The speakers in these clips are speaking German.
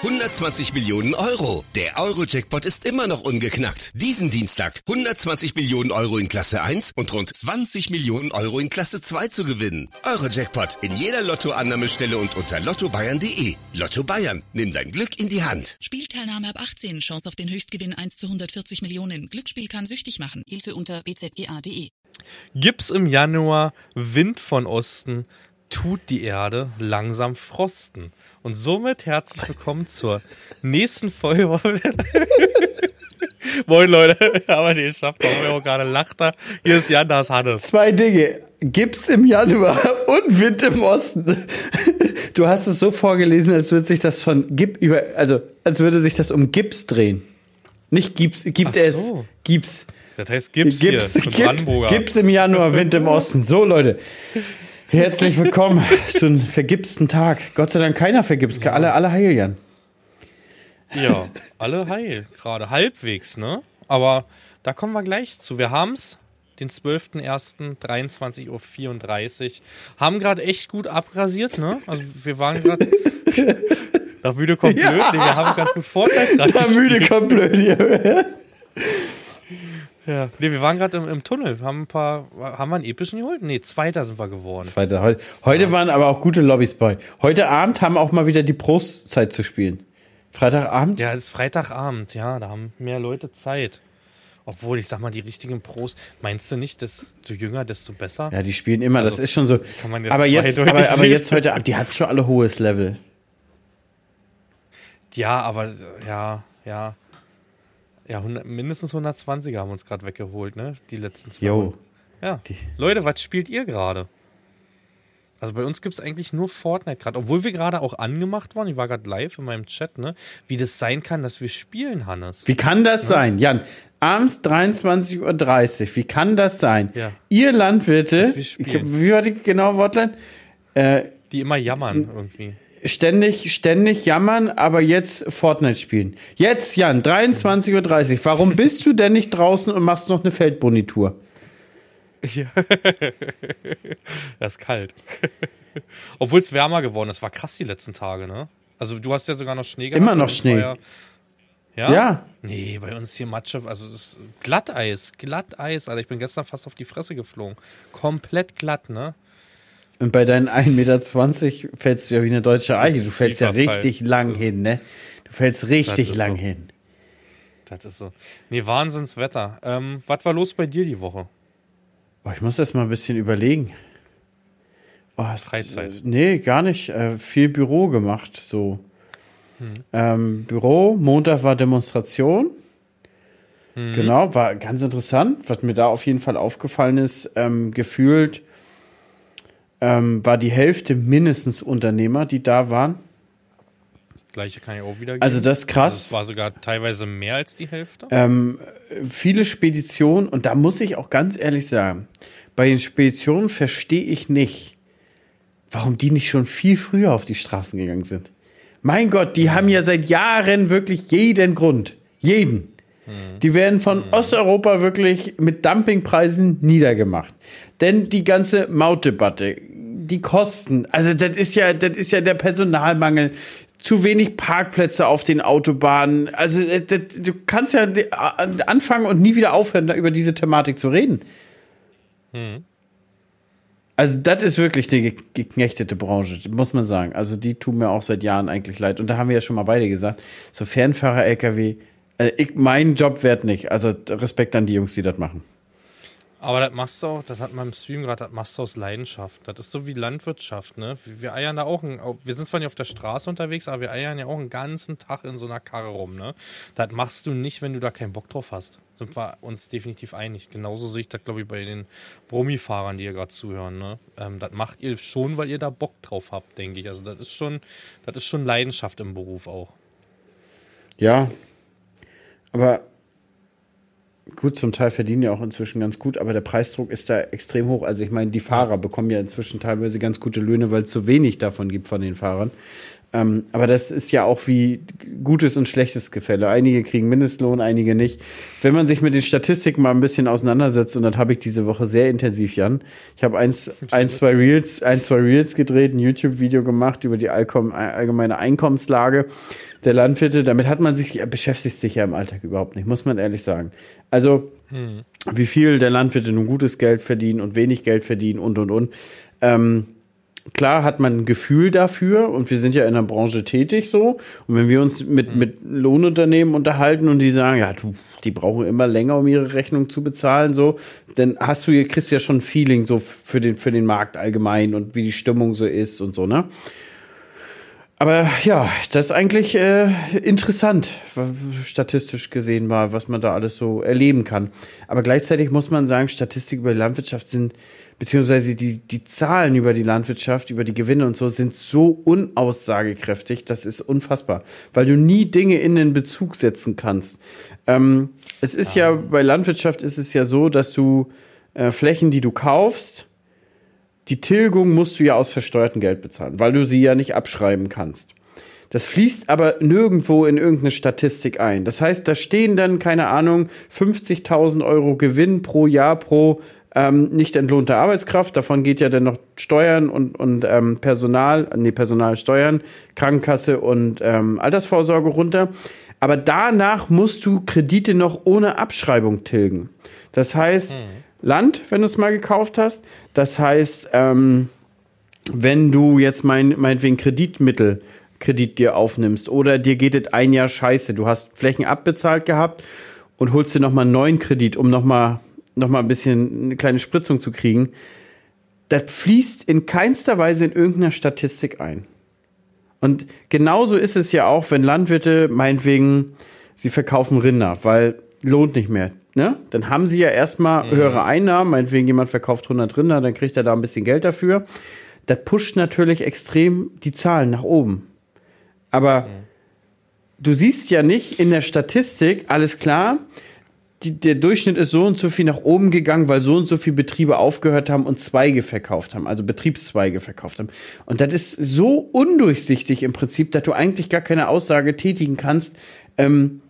120 Millionen Euro. Der Euro-Jackpot ist immer noch ungeknackt. Diesen Dienstag 120 Millionen Euro in Klasse 1 und rund 20 Millionen Euro in Klasse 2 zu gewinnen. Euro-Jackpot in jeder Lottoannahmestelle und unter lottobayern.de. Lotto Bayern, nimm dein Glück in die Hand. Spielteilnahme ab 18. Chance auf den Höchstgewinn 1 zu 140 Millionen. Glücksspiel kann süchtig machen. Hilfe unter bzga.de. Gibt's im Januar Wind von Osten, tut die Erde langsam frosten. Und somit herzlich willkommen zur nächsten Folge. Moin Leute, aber den schafft auch auch gerade lacht er. Hier ist Jan, da ist Hannes. Zwei Dinge. Gips im Januar und Wind im Osten. Du hast es so vorgelesen, als würde sich das von Gip über, also als würde sich das um Gips drehen. Nicht Gips, gibt Ach es so. Gips. Das heißt Gips, Gips, hier, Gips. Gips im Januar, Wind im Osten. So, Leute. Herzlich willkommen zu einem vergipsten Tag. Gott sei Dank keiner vergipst. Alle, alle heil, Jan. Ja, alle heil gerade. Halbwegs, ne? Aber da kommen wir gleich zu. Wir haben's, den 12.01.23.34 Uhr. Haben gerade echt gut abrasiert, ne? Also wir waren gerade. Nach müde kommt blöd. Nee, wir haben ganz gut Vorteil. Da müde kommt blöd hier. Ja. Nee, wir waren gerade im, im Tunnel. Haben ein paar. Haben wir einen epischen geholt? Nee, Zweiter sind wir geworden. Zweiter. Heute, heute waren aber auch gute Lobbys bei. Heute Abend haben auch mal wieder die Prostzeit zu spielen. Freitagabend? Ja, es ist Freitagabend, ja, da haben mehr Leute Zeit. Obwohl, ich sag mal, die richtigen Pros, meinst du nicht, desto jünger, desto besser? Ja, die spielen immer, das Also, ist schon so. kann man jetzt aber, jetzt, aber, aber jetzt heute Abend, die hatten schon alle hohes Level. Ja, aber ja, ja. Ja, 100, mindestens 120er haben uns gerade weggeholt, ne? Die letzten zwei. Jo. Ja. Leute, was spielt ihr gerade? Also bei uns gibt es eigentlich nur Fortnite gerade, obwohl wir gerade auch angemacht waren. Ich war gerade live in meinem Chat, ne? Wie das sein kann, dass wir spielen, Hannes. Wie kann das sein? Jan, abends 23.30 Uhr, wie kann das sein? Ja. Ihr Landwirte, ich, wie war die genaue Wortline? Äh, Die immer jammern irgendwie. Ständig, ständig jammern, aber jetzt Fortnite spielen. Jetzt, Jan, 23.30 Uhr. Warum bist du denn nicht draußen und machst noch eine Feldbonitur? Das ist kalt. Obwohl es wärmer geworden ist. War krass die letzten Tage, ne? Also du hast ja sogar noch Schnee gehabt. Immer noch Schnee. Ja, ja? Ja. Nee, bei uns hier Matsche, also das ist Glatteis, Glatteis, Alter. Ich bin gestern fast auf die Fresse geflogen. Komplett glatt, ne? Und bei deinen 1,20 Meter fällst du ja wie eine deutsche Eiche. Du fällst ja richtig Fall. lang hin, ne? Du fällst richtig lang so. hin. Das ist so. Nee, Wahnsinnswetter. Ähm, was war los bei dir die Woche? Oh, ich muss erst mal ein bisschen überlegen. Oh, Freizeit. Nee, gar nicht. Äh, viel Büro gemacht, so. Hm. Ähm, Büro, Montag war Demonstration. Hm. Genau, war ganz interessant. Was mir da auf jeden Fall aufgefallen ist, ähm, gefühlt ähm, war die Hälfte mindestens Unternehmer, die da waren. Gleiche kann ich auch wieder. Also das ist krass. Also es war sogar teilweise mehr als die Hälfte. Ähm, viele Speditionen, und da muss ich auch ganz ehrlich sagen, bei den Speditionen verstehe ich nicht, warum die nicht schon viel früher auf die Straßen gegangen sind. Mein Gott, die haben ja seit Jahren wirklich jeden Grund. Jeden. Die werden von Osteuropa wirklich mit Dumpingpreisen niedergemacht. Denn die ganze Mautdebatte, die Kosten, also das ist ja, das ist ja der Personalmangel, zu wenig Parkplätze auf den Autobahnen. Also äh, das, du kannst ja äh, anfangen und nie wieder aufhören, da über diese Thematik zu reden. Also das ist wirklich eine ge- geknechtete Branche, muss man sagen. Also die tun mir auch seit Jahren eigentlich leid. Und da haben wir ja schon mal beide gesagt, so Fernfahrer-LKW, ich, mein Job wert nicht. Also Respekt an die Jungs, die das machen. Aber das machst du auch, das hat man im Stream gerade, das machst du aus Leidenschaft. Das ist so wie Landwirtschaft, ne? Wir eiern da auch, ein, wir sind zwar nicht auf der Straße unterwegs, aber wir eiern ja auch einen ganzen Tag in so einer Karre rum, ne? Das machst du nicht, wenn du da keinen Bock drauf hast. Sind wir uns definitiv einig. Genauso sehe ich das, glaube ich, bei den Brummi-Fahrern, die ihr gerade zuhören, ne? Ähm, das macht ihr schon, weil ihr da Bock drauf habt, denke ich. Also das ist schon, das ist schon Leidenschaft im Beruf auch. Ja. Aber gut, zum Teil verdienen ja auch inzwischen ganz gut, aber der Preisdruck ist da extrem hoch. Also ich meine, die Fahrer bekommen ja inzwischen teilweise ganz gute Löhne, weil es zu wenig davon gibt von den Fahrern. Ähm, aber das ist ja auch wie gutes und schlechtes Gefälle. Einige kriegen Mindestlohn, einige nicht. Wenn man sich mit den Statistiken mal ein bisschen auseinandersetzt, und das habe ich diese Woche sehr intensiv, Jan. Ich habe eins, ein, zwei Reels, ein, zwei Reels gedreht, ein YouTube-Video gemacht über die allgemeine Einkommenslage der Landwirte. Damit hat man sich, beschäftigt sich ja im Alltag überhaupt nicht, muss man ehrlich sagen. Also, hm. wie viel der Landwirte nun gutes Geld verdienen und wenig Geld verdienen und, und, und. Ähm, klar hat man ein Gefühl dafür und wir sind ja in der Branche tätig so. Und wenn wir uns mit, mhm. mit Lohnunternehmen unterhalten und die sagen, ja, du, die brauchen immer länger, um ihre Rechnung zu bezahlen, so, dann hast du, kriegst du ja schon ein Feeling so für den, für den Markt allgemein und wie die Stimmung so ist und so, ne? Aber ja, das ist eigentlich äh, interessant, statistisch gesehen mal, was man da alles so erleben kann. Aber gleichzeitig muss man sagen, Statistik über Landwirtschaft sind beziehungsweise die, die Zahlen über die Landwirtschaft, über die Gewinne und so sind so unaussagekräftig, das ist unfassbar, weil du nie Dinge in den Bezug setzen kannst. Ähm, es ist ja, bei Landwirtschaft ist es ja so, dass du äh, Flächen, die du kaufst, die Tilgung musst du ja aus versteuertem Geld bezahlen, weil du sie ja nicht abschreiben kannst. Das fließt aber nirgendwo in irgendeine Statistik ein. Das heißt, da stehen dann, keine Ahnung, 50.000 Euro Gewinn pro Jahr pro ähm, nicht entlohnte Arbeitskraft. Davon geht ja dann noch Steuern und, und ähm, Personal, nee, Personalsteuern, Krankenkasse und ähm, Altersvorsorge runter. Aber danach musst du Kredite noch ohne Abschreibung tilgen. Das heißt, mhm. Land, wenn du es mal gekauft hast. Das heißt, ähm, wenn du jetzt mein, meinetwegen Kreditmittel, Kredit dir aufnimmst oder dir geht es ein Jahr scheiße, du hast Flächen abbezahlt gehabt und holst dir nochmal einen neuen Kredit, um nochmal noch mal ein bisschen eine kleine Spritzung zu kriegen, das fließt in keinster Weise in irgendeiner Statistik ein. Und genauso ist es ja auch, wenn Landwirte meinetwegen, sie verkaufen Rinder, weil lohnt nicht mehr. Ne? Dann haben sie ja erstmal mhm. höhere Einnahmen, meinetwegen jemand verkauft 100 Rinder, dann kriegt er da ein bisschen Geld dafür. Das pusht natürlich extrem die Zahlen nach oben. Aber mhm. du siehst ja nicht in der Statistik, alles klar, die, der Durchschnitt ist so und so viel nach oben gegangen, weil so und so viele Betriebe aufgehört haben und Zweige verkauft haben, also Betriebszweige verkauft haben. Und das ist so undurchsichtig im Prinzip, dass du eigentlich gar keine Aussage tätigen kannst. Ähm,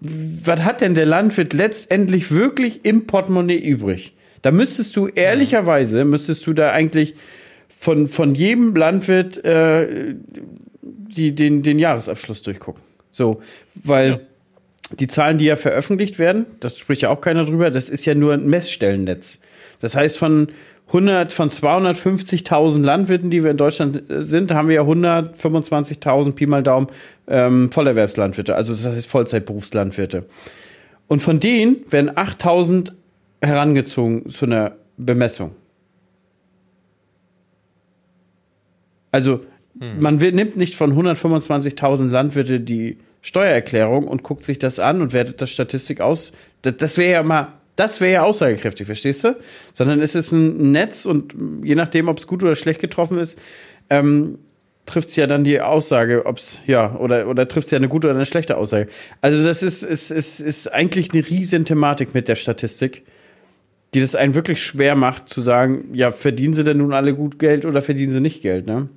was hat denn der Landwirt letztendlich wirklich im Portemonnaie übrig? Da müsstest du ehrlicherweise, müsstest du da eigentlich von, von jedem Landwirt äh, die, den, den Jahresabschluss durchgucken. So, weil ja die Zahlen, die ja veröffentlicht werden, das spricht ja auch keiner drüber, das ist ja nur ein Messstellennetz. Das heißt, von 100, von 250.000 Landwirten, die wir in Deutschland äh, sind, haben wir ja 125.000 Pi mal Daumen ähm, Vollerwerbslandwirte, also das heißt Vollzeitberufslandwirte. Und von denen werden 8.000 herangezogen zu einer Bemessung. Also hm. man nimmt nicht von 125.000 Landwirte die Steuererklärung und guckt sich das an und wertet das Statistik aus. Das, das wäre ja mal, das wäre ja aussagekräftig, verstehst du? Sondern es ist ein Netz und je nachdem, ob es gut oder schlecht getroffen ist, ähm, trifft es ja dann die Aussage, ob es, ja, oder, oder trifft es ja eine gute oder eine schlechte Aussage. Also das ist, ist, ist, ist eigentlich eine riesen Thematik mit der Statistik, die das einen wirklich schwer macht, zu sagen, ja, verdienen sie denn nun alle gut Geld oder verdienen sie nicht Geld, ne?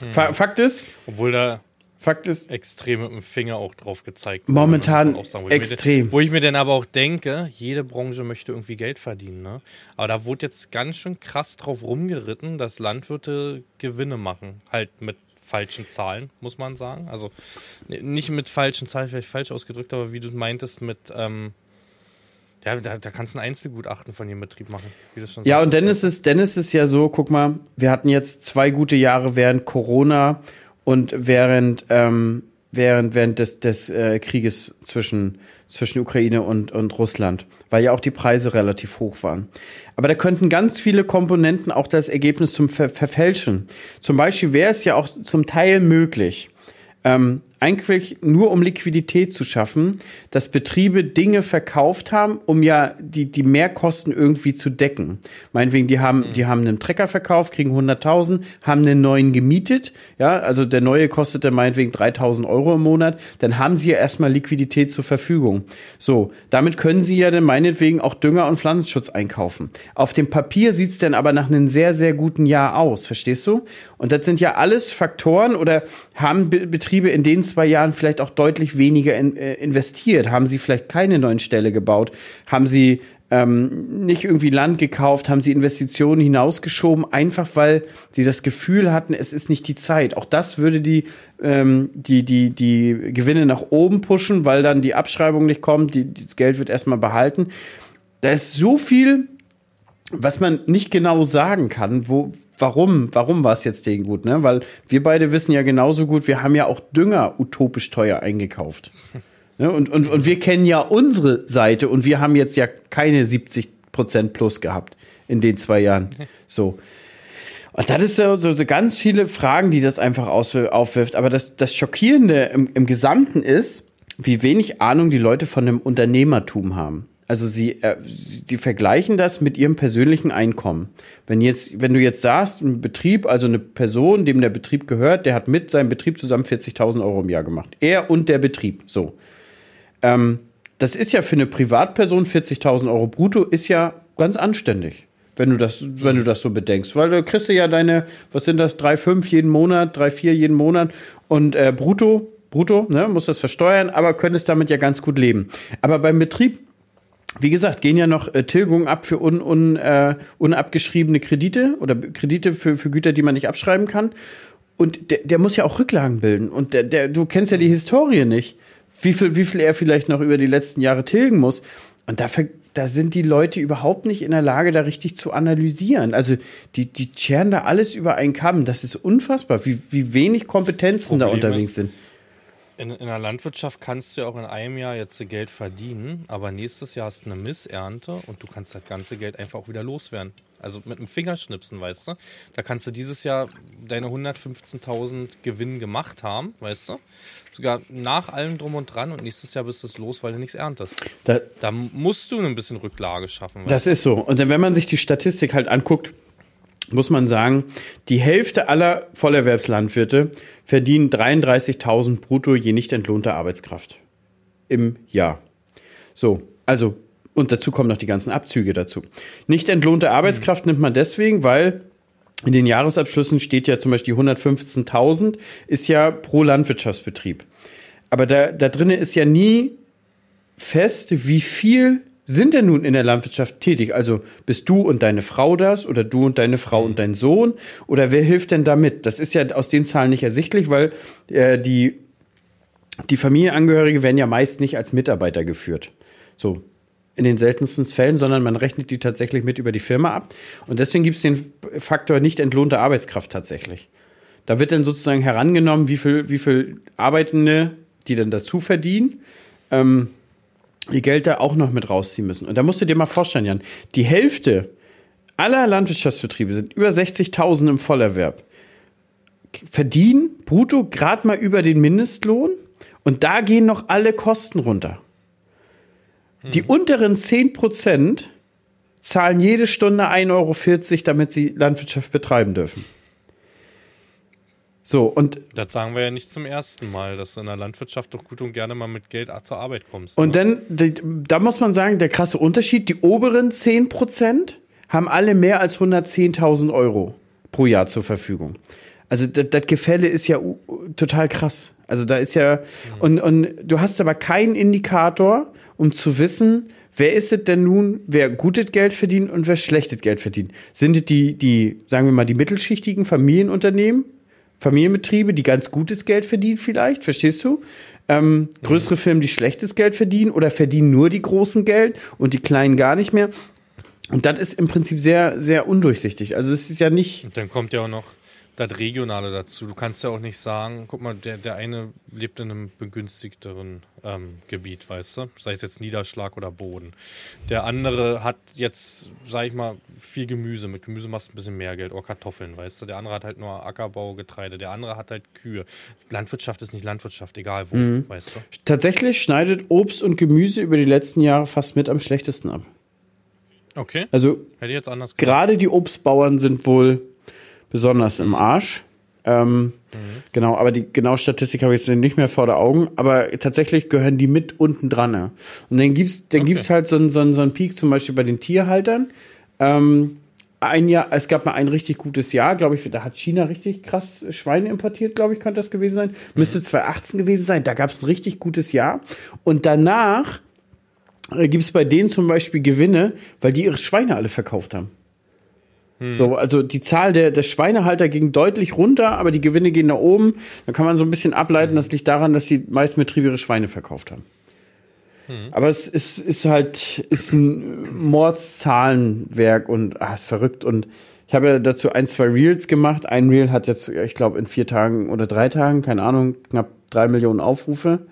Hm. Fakt ist. Obwohl da, Fakt ist. Extrem mit dem Finger auch drauf gezeigt. Momentan sagen, wo extrem. Ich wo ich mir dann aber auch denke, jede Branche möchte irgendwie Geld verdienen. Ne? Aber da wurde jetzt ganz schön krass drauf rumgeritten, dass Landwirte Gewinne machen. Halt mit falschen Zahlen, muss man sagen. Also nicht mit falschen Zahlen, vielleicht falsch ausgedrückt, aber wie du meintest, mit. Ähm, ja, da, da kannst du ein Einzelgutachten von jedem Betrieb machen. ja, und dann ist, es, dann ist es ja so, guck mal, wir hatten jetzt zwei gute Jahre während Corona und während, ähm, während, während des, des äh, Krieges zwischen, zwischen Ukraine und, und Russland, weil ja auch die Preise relativ hoch waren. Aber da könnten ganz viele Komponenten auch das Ergebnis zum Ver verfälschen. Zum Beispiel wäre es ja auch zum Teil möglich, ähm, eigentlich nur um Liquidität zu schaffen, dass Betriebe Dinge verkauft haben, um ja die, die Mehrkosten irgendwie zu decken. Meinetwegen, die haben, mhm. die haben einen Trecker verkauft, kriegen 100.000, haben einen neuen gemietet, ja, also der neue kostete meinetwegen 3.000 Euro im Monat, dann haben sie ja erstmal Liquidität zur Verfügung. So, damit können sie ja dann meinetwegen auch Dünger und Pflanzenschutz einkaufen. Auf dem Papier sieht's dann aber nach einem sehr, sehr guten Jahr aus, verstehst du? Und das sind ja alles Faktoren oder haben Betriebe, in denen zwei Jahren vielleicht auch deutlich weniger in, äh, investiert? Haben sie vielleicht keine neuen Ställe gebaut? Haben sie ähm, nicht irgendwie Land gekauft? Haben sie Investitionen hinausgeschoben? Einfach weil sie das Gefühl hatten, es ist nicht die Zeit. Auch das würde die, ähm, die, die, die Gewinne nach oben pushen, weil dann die Abschreibung nicht kommt, die, das Geld wird erstmal behalten. Da ist so viel was man nicht genau sagen kann, wo, warum, warum war es jetzt denen gut, ne? Weil wir beide wissen ja genauso gut, wir haben ja auch Dünger utopisch teuer eingekauft. Ne? Und, und, und wir kennen ja unsere Seite und wir haben jetzt ja keine 70 Prozent plus gehabt in den zwei Jahren. So. Und das ist so, so, so ganz viele Fragen, die das einfach aufwirft. Aber das, das Schockierende im, im Gesamten ist, wie wenig Ahnung die Leute von dem Unternehmertum haben. Also sie, äh, sie vergleichen das mit ihrem persönlichen Einkommen. Wenn jetzt, wenn du jetzt sagst, ein Betrieb, also eine Person, dem der Betrieb gehört, der hat mit seinem Betrieb zusammen 40.000 Euro im Jahr gemacht. Er und der Betrieb, so. Ähm, das ist ja für eine Privatperson 40.000 Euro brutto, ist ja ganz anständig, wenn du das, wenn du das so bedenkst. Weil du kriegst ja deine, was sind das, 3,5 jeden Monat, 3,4 jeden Monat und äh, brutto, brutto, ne, musst das versteuern, aber könntest damit ja ganz gut leben. Aber beim Betrieb wie gesagt, gehen ja noch äh, Tilgungen ab für un, un, äh, unabgeschriebene Kredite oder Kredite für, für Güter, die man nicht abschreiben kann. Und der, der muss ja auch Rücklagen bilden. Und der, der, du kennst ja die Historie nicht, wie viel, wie viel er vielleicht noch über die letzten Jahre tilgen muss. Und da, da sind die Leute überhaupt nicht in der Lage, da richtig zu analysieren. Also die, die scheren da alles über einen Kamm. Das ist unfassbar, wie, wie wenig Kompetenzen da unterwegs ist, sind. In, in der Landwirtschaft kannst du ja auch in einem Jahr jetzt Geld verdienen, aber nächstes Jahr hast du eine Missernte und du kannst das ganze Geld einfach auch wieder loswerden. Also mit einem Fingerschnipsen, weißt du? Da kannst du dieses Jahr deine 115.000 Gewinn gemacht haben, weißt du? Sogar nach allem drum und dran und nächstes Jahr bist du es los, weil du nichts erntest. Da, da musst du ein bisschen Rücklage schaffen. Das ist so. Und wenn man sich die Statistik halt anguckt, muss man sagen, die Hälfte aller Vollerwerbslandwirte verdienen 33.000 brutto je nicht entlohnte Arbeitskraft im Jahr. So, also, und dazu kommen noch die ganzen Abzüge dazu. Nicht entlohnte Arbeitskraft mhm. nimmt man deswegen, weil in den Jahresabschlüssen steht ja zum Beispiel 115.000 ist ja pro Landwirtschaftsbetrieb. Aber da, da drinnen ist ja nie fest, wie viel sind denn nun in der Landwirtschaft tätig? Also bist du und deine Frau das oder du und deine Frau und dein Sohn? Oder wer hilft denn damit? Das ist ja aus den Zahlen nicht ersichtlich, weil äh, die, die Familienangehörige werden ja meist nicht als Mitarbeiter geführt. So, in den seltensten Fällen, sondern man rechnet die tatsächlich mit über die Firma ab. Und deswegen gibt es den Faktor nicht entlohnte Arbeitskraft tatsächlich. Da wird dann sozusagen herangenommen, wie viel, wie viel Arbeitende die dann dazu verdienen. Ähm, ihr Geld da auch noch mit rausziehen müssen. Und da musst du dir mal vorstellen, Jan, die Hälfte aller Landwirtschaftsbetriebe sind über 60.000 im Vollerwerb, verdienen brutto gerade mal über den Mindestlohn und da gehen noch alle Kosten runter. Hm. Die unteren 10 Prozent zahlen jede Stunde 1,40 Euro, damit sie Landwirtschaft betreiben dürfen. So, und. Das sagen wir ja nicht zum ersten Mal, dass du in der Landwirtschaft doch gut und gerne mal mit Geld zur Arbeit kommst. Und ne? dann, da muss man sagen, der krasse Unterschied, die oberen 10% haben alle mehr als 110.000 Euro pro Jahr zur Verfügung. Also das, das Gefälle ist ja total krass. Also da ist ja, mhm. und, und du hast aber keinen Indikator, um zu wissen, wer ist es denn nun, wer gutes Geld verdient und wer schlechtes Geld verdient? Sind es die, die, sagen wir mal, die mittelschichtigen Familienunternehmen, Familienbetriebe, die ganz gutes Geld verdienen vielleicht, verstehst du? Ähm, größere mhm. Firmen, die schlechtes Geld verdienen oder verdienen nur die großen Geld und die kleinen gar nicht mehr. Und das ist im Prinzip sehr, sehr undurchsichtig. Also es ist ja nicht. Und dann kommt ja auch noch das Regionale dazu. Du kannst ja auch nicht sagen, guck mal, der, der eine lebt in einem begünstigteren ähm, Gebiet, weißt du? Sei es jetzt Niederschlag oder Boden. Der andere hat jetzt, sag ich mal, viel Gemüse. Mit Gemüse machst du ein bisschen mehr Geld. Oder Kartoffeln, weißt du? Der andere hat halt nur Ackerbau, Getreide. Der andere hat halt Kühe. Landwirtschaft ist nicht Landwirtschaft, egal wo, mhm. weißt du? Tatsächlich schneidet Obst und Gemüse über die letzten Jahre fast mit am schlechtesten ab. Okay. Also, Hätte ich jetzt anders gerade die Obstbauern sind wohl besonders im Arsch. Ähm, mhm. Genau, aber die genaue Statistik habe ich jetzt nicht mehr vor der Augen, aber tatsächlich gehören die mit unten dran. Ne? Und dann gibt es dann okay. gibt's halt so einen, so, einen, so einen Peak zum Beispiel bei den Tierhaltern. Ähm, ein Jahr, es gab mal ein richtig gutes Jahr, glaube ich, da hat China richtig krass Schweine importiert, glaube ich, könnte das gewesen sein. Müsste 2018 gewesen sein, da gab es ein richtig gutes Jahr. Und danach äh, gibt es bei denen zum Beispiel Gewinne, weil die ihre Schweine alle verkauft haben. So, also die Zahl der, der Schweinehalter ging deutlich runter, aber die Gewinne gehen nach oben. Da kann man so ein bisschen ableiten, das liegt daran, dass die meisten Betriebe ihre Schweine verkauft haben. Aber es ist, ist halt ist ein Mordszahlenwerk und ah, ist verrückt. Und ich habe ja dazu ein, zwei Reels gemacht. Ein Reel hat jetzt, ich glaube, in vier Tagen oder drei Tagen, keine Ahnung, knapp drei Millionen Aufrufe.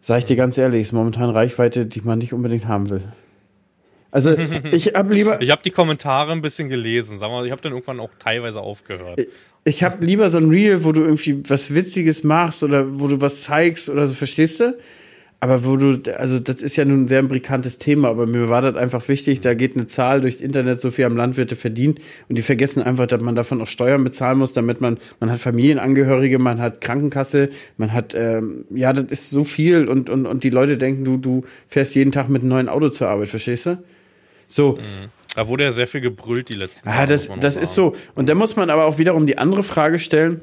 Sag ich dir ganz ehrlich, ist momentan Reichweite, die man nicht unbedingt haben will. Also ich habe lieber, Ich habe die Kommentare ein bisschen gelesen. Sag mal, ich habe dann irgendwann auch teilweise aufgehört. ich habe lieber so ein Reel, wo du irgendwie was Witziges machst oder wo du was zeigst oder so, verstehst du? Aber wo du, also das ist ja nun ein sehr brikantes Thema, aber mir war das einfach wichtig, da geht eine Zahl durch Internet, so viel haben Landwirte verdient und die vergessen einfach, dass man davon auch Steuern bezahlen muss, damit man, man hat Familienangehörige, man hat Krankenkasse, man hat, ähm, ja, das ist so viel und, und, und die Leute denken, du, du fährst jeden Tag mit einem neuen Auto zur Arbeit, verstehst du? So, Da wurde ja sehr viel gebrüllt die letzten Ah, Jahre, das, man das auch ist so. Und da muss man aber auch wiederum die andere Frage stellen,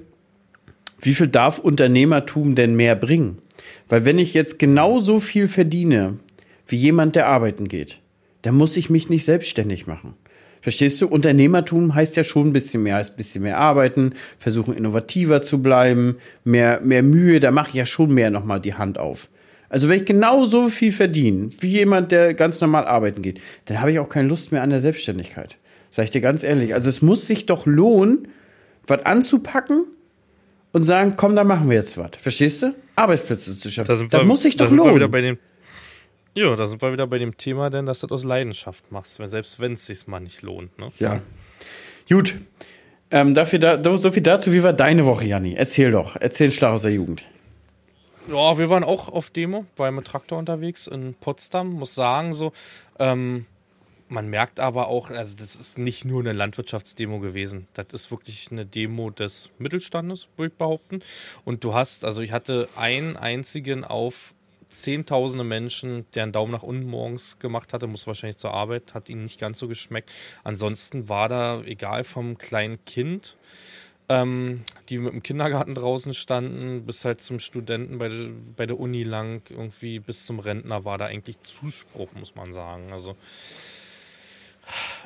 wie viel darf Unternehmertum denn mehr bringen? Weil wenn ich jetzt genauso viel verdiene wie jemand, der arbeiten geht, dann muss ich mich nicht selbstständig machen. Verstehst du? Unternehmertum heißt ja schon ein bisschen mehr, heißt ein bisschen mehr arbeiten, versuchen innovativer zu bleiben, mehr, mehr Mühe, da mache ich ja schon mehr nochmal die Hand auf. Also wenn ich genauso viel verdiene wie jemand, der ganz normal arbeiten geht, dann habe ich auch keine Lust mehr an der Selbstständigkeit. Sag ich dir ganz ehrlich. Also es muss sich doch lohnen, was anzupacken und sagen, komm, da machen wir jetzt was. Verstehst du? Arbeitsplätze zu schaffen. Da das wir, muss sich da doch sind wir wieder lohnen. bei dem, ja, da sind wir wieder bei dem Thema, denn dass du das aus Leidenschaft machst, selbst wenn es sich mal nicht lohnt. Ne? Ja. Gut. Ähm, dafür da, so viel dazu. Wie war deine Woche, Janni? Erzähl doch. Erzähl Schlag aus der Jugend. Ja, wir waren auch auf Demo, war mit Traktor unterwegs in Potsdam. Muss sagen, so, ähm, man merkt aber auch, also das ist nicht nur eine Landwirtschaftsdemo gewesen. Das ist wirklich eine Demo des Mittelstandes, würde ich behaupten. Und du hast, also ich hatte einen einzigen auf zehntausende Menschen, der einen Daumen nach unten morgens gemacht hatte, muss wahrscheinlich zur Arbeit, hat ihnen nicht ganz so geschmeckt. Ansonsten war da, egal vom kleinen Kind, ähm, die mit dem Kindergarten draußen standen, bis halt zum Studenten bei, der- bei der Uni lang, irgendwie bis zum Rentner war da eigentlich Zuspruch, muss man sagen. Also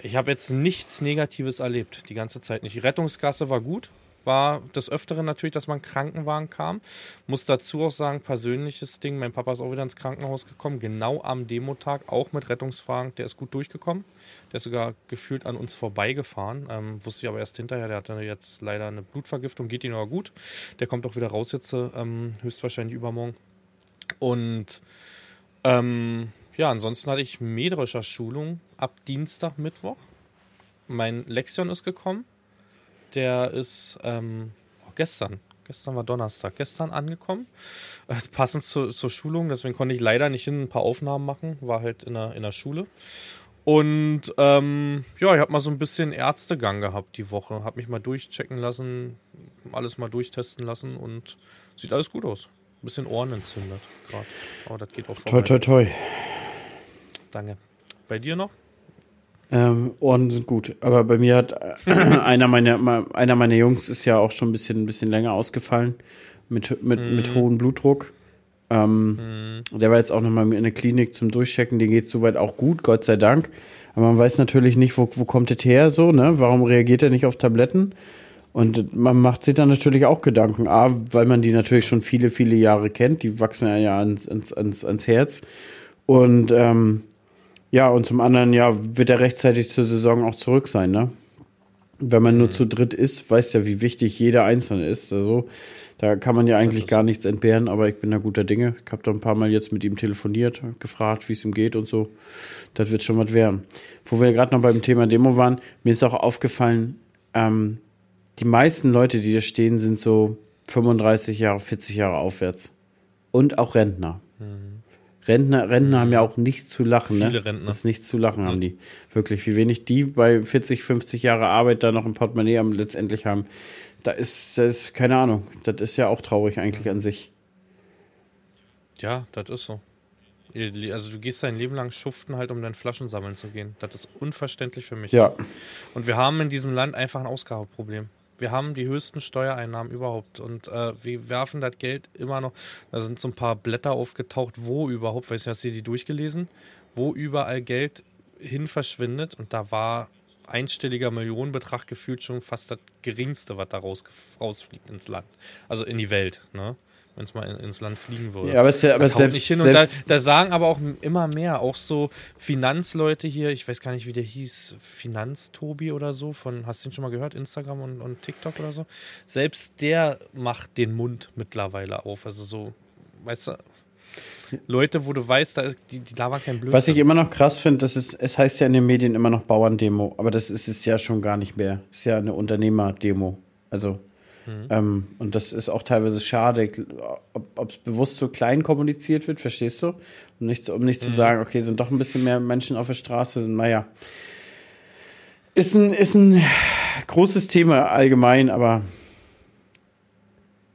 ich habe jetzt nichts Negatives erlebt, die ganze Zeit nicht. Die Rettungsgasse war gut, war des Öfteren natürlich, dass man Krankenwagen kam. Muss dazu auch sagen, persönliches Ding, mein Papa ist auch wieder ins Krankenhaus gekommen, genau am Demotag, auch mit Rettungswagen, der ist gut durchgekommen. Der ist sogar gefühlt an uns vorbeigefahren. Ähm, wusste ich aber erst hinterher, der hatte jetzt leider eine Blutvergiftung, geht ihm aber gut. Der kommt auch wieder raus jetzt, ähm, höchstwahrscheinlich übermorgen. Und ähm, ja, ansonsten hatte ich metrischer Schulung ab Dienstag, Mittwoch. Mein Lexion ist gekommen. Der ist ähm, oh, gestern. Gestern war Donnerstag. Gestern angekommen. Äh, passend zu, zur Schulung. Deswegen konnte ich leider nicht hin ein paar Aufnahmen machen. War halt in der, in der Schule. Und ähm, ja, ich habe mal so ein bisschen Ärztegang gehabt die Woche. Habe mich mal durchchecken lassen, alles mal durchtesten lassen und sieht alles gut aus. Ein bisschen Ohren entzündet gerade. Aber das geht auch Toi, toi, toi. Danke. Bei dir noch? Ähm, Ohren sind gut. Aber bei mir hat äh, einer meiner, einer meiner Jungs ist ja auch schon ein bisschen, ein bisschen länger ausgefallen mit, mit, mit hohem Blutdruck. Ähm, Der war jetzt auch nochmal in der Klinik zum Durchchecken. Den geht soweit auch gut, Gott sei Dank. Aber man weiß natürlich nicht, wo, wo kommt das her so, ne? Warum reagiert er nicht auf Tabletten? Und man macht sich dann natürlich auch Gedanken. A, weil man die natürlich schon viele, viele Jahre kennt. Die wachsen ja ans, ans, ans, ans Herz. Und ähm, ja, und zum anderen, ja, wird er rechtzeitig zur Saison auch zurück sein, ne? Wenn man nur zu dritt ist, weiß ja, wie wichtig jeder Einzelne ist. Also, da kann man ja eigentlich gar nichts entbehren, aber ich bin da guter Dinge. Ich habe da ein paar Mal jetzt mit ihm telefoniert, gefragt, wie es ihm geht und so. Das wird schon was werden. Wo wir gerade noch beim Thema Demo waren, mir ist auch aufgefallen, ähm, die meisten Leute, die da stehen, sind so 35 Jahre, 40 Jahre aufwärts. Und auch Rentner. Rentner, Rentner haben ja auch nichts zu lachen, ne? Viele Rentner. Das ist nichts zu lachen haben die. Wirklich, wie wenig die bei 40, 50 Jahre Arbeit da noch ein Portemonnaie am, letztendlich haben. Da ist, das ist, keine Ahnung, das ist ja auch traurig eigentlich an sich. Ja, das ist so. Also du gehst dein Leben lang schuften halt, um deine Flaschen sammeln zu gehen. Das ist unverständlich für mich. Ja. Und wir haben in diesem Land einfach ein Ausgabeproblem. Wir haben die höchsten Steuereinnahmen überhaupt und äh, wir werfen das Geld immer noch. Da sind so ein paar Blätter aufgetaucht, wo überhaupt, weißt du, hast du die durchgelesen? Wo überall Geld hin verschwindet und da war einstelliger Millionenbetrag gefühlt schon fast das geringste, was da raus, rausfliegt ins Land. Also in die Welt, ne? Wenn es mal in, ins Land fliegen würde. Ja, aber, es, aber selbst, nicht hin. Und da, da, sagen aber auch immer mehr, auch so Finanzleute hier, ich weiß gar nicht, wie der hieß, Finanztobi oder so, von, hast du ihn schon mal gehört, Instagram und, und TikTok oder so? Selbst der macht den Mund mittlerweile auf. Also so, weißt du, Leute, wo du weißt, da, die, die labern kein Blödsinn. Was ich immer noch krass finde, das ist, es heißt ja in den Medien immer noch Bauerndemo, aber das ist es ja schon gar nicht mehr. Es ist ja eine Unternehmerdemo. Also, mhm. ähm, und das ist auch teilweise schade, ob es bewusst so klein kommuniziert wird, verstehst du? Um nicht, um nicht mhm. zu sagen, okay, sind doch ein bisschen mehr Menschen auf der Straße. Naja. Ist ein, ist ein großes Thema allgemein, aber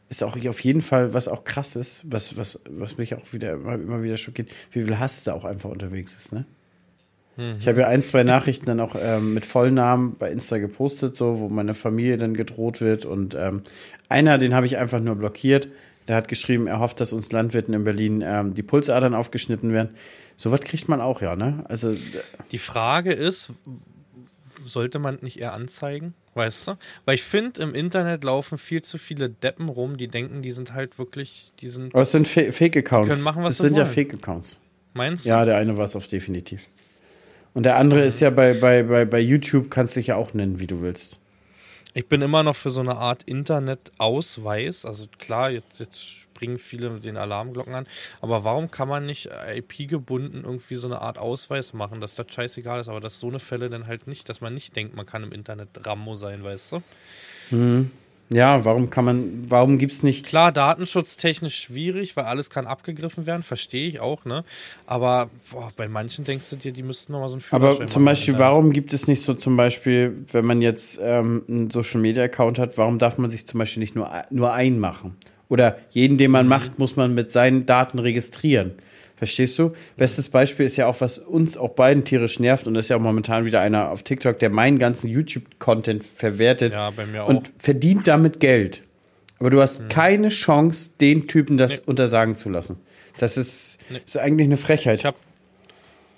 ist auch auf jeden Fall, was auch krass ist, was, was, was mich auch wieder immer wieder schockiert, wie viel Hass da auch einfach unterwegs ist, ne? Mhm. Ich habe ja ein, zwei Nachrichten dann auch ähm, mit Vollnamen bei Insta gepostet, so, wo meine Familie dann gedroht wird. Und ähm, einer, den habe ich einfach nur blockiert. Der hat geschrieben, er hofft, dass uns Landwirten in Berlin ähm, die Pulsadern aufgeschnitten werden. So was kriegt man auch, ja, ne? Also. Die Frage ist, sollte man nicht eher anzeigen? Weißt du? Weil ich finde, im Internet laufen viel zu viele Deppen rum, die denken, die sind halt wirklich, die sind. Aber es sind Fake-Accounts. können machen, was das sind wollen. ja Fake-Accounts. Meinst du? Ja, der eine war es auf definitiv. Und der andere ist ja bei, bei, bei, bei YouTube, kannst du dich ja auch nennen, wie du willst. Ich bin immer noch für so eine Art Internet-Ausweis. Also klar, jetzt, jetzt springen viele mit den Alarmglocken an. Aber warum kann man nicht IP-gebunden irgendwie so eine Art Ausweis machen, dass das scheißegal ist, aber dass so eine Fälle dann halt nicht, dass man nicht denkt, man kann im Internet Rammo sein, weißt du? Mhm. Ja, warum kann man, warum gibt es nicht. Klar, datenschutztechnisch schwierig, weil alles kann abgegriffen werden, verstehe ich auch, ne? Aber boah, bei manchen denkst du dir, die müssten nochmal so ein Führerschein Aber zum Beispiel, warum gibt es nicht so zum Beispiel, wenn man jetzt ähm, einen Social Media Account hat, warum darf man sich zum Beispiel nicht nur, nur einmachen? Oder jeden, den man mhm. macht, muss man mit seinen Daten registrieren. Verstehst du? Bestes Beispiel ist ja auch, was uns auch beiden tierisch nervt, und das ist ja auch momentan wieder einer auf TikTok, der meinen ganzen YouTube-Content verwertet ja, und verdient damit Geld. Aber du hast mhm. keine Chance, den Typen das nee. untersagen zu lassen. Das ist, nee. ist eigentlich eine Frechheit. Ich habe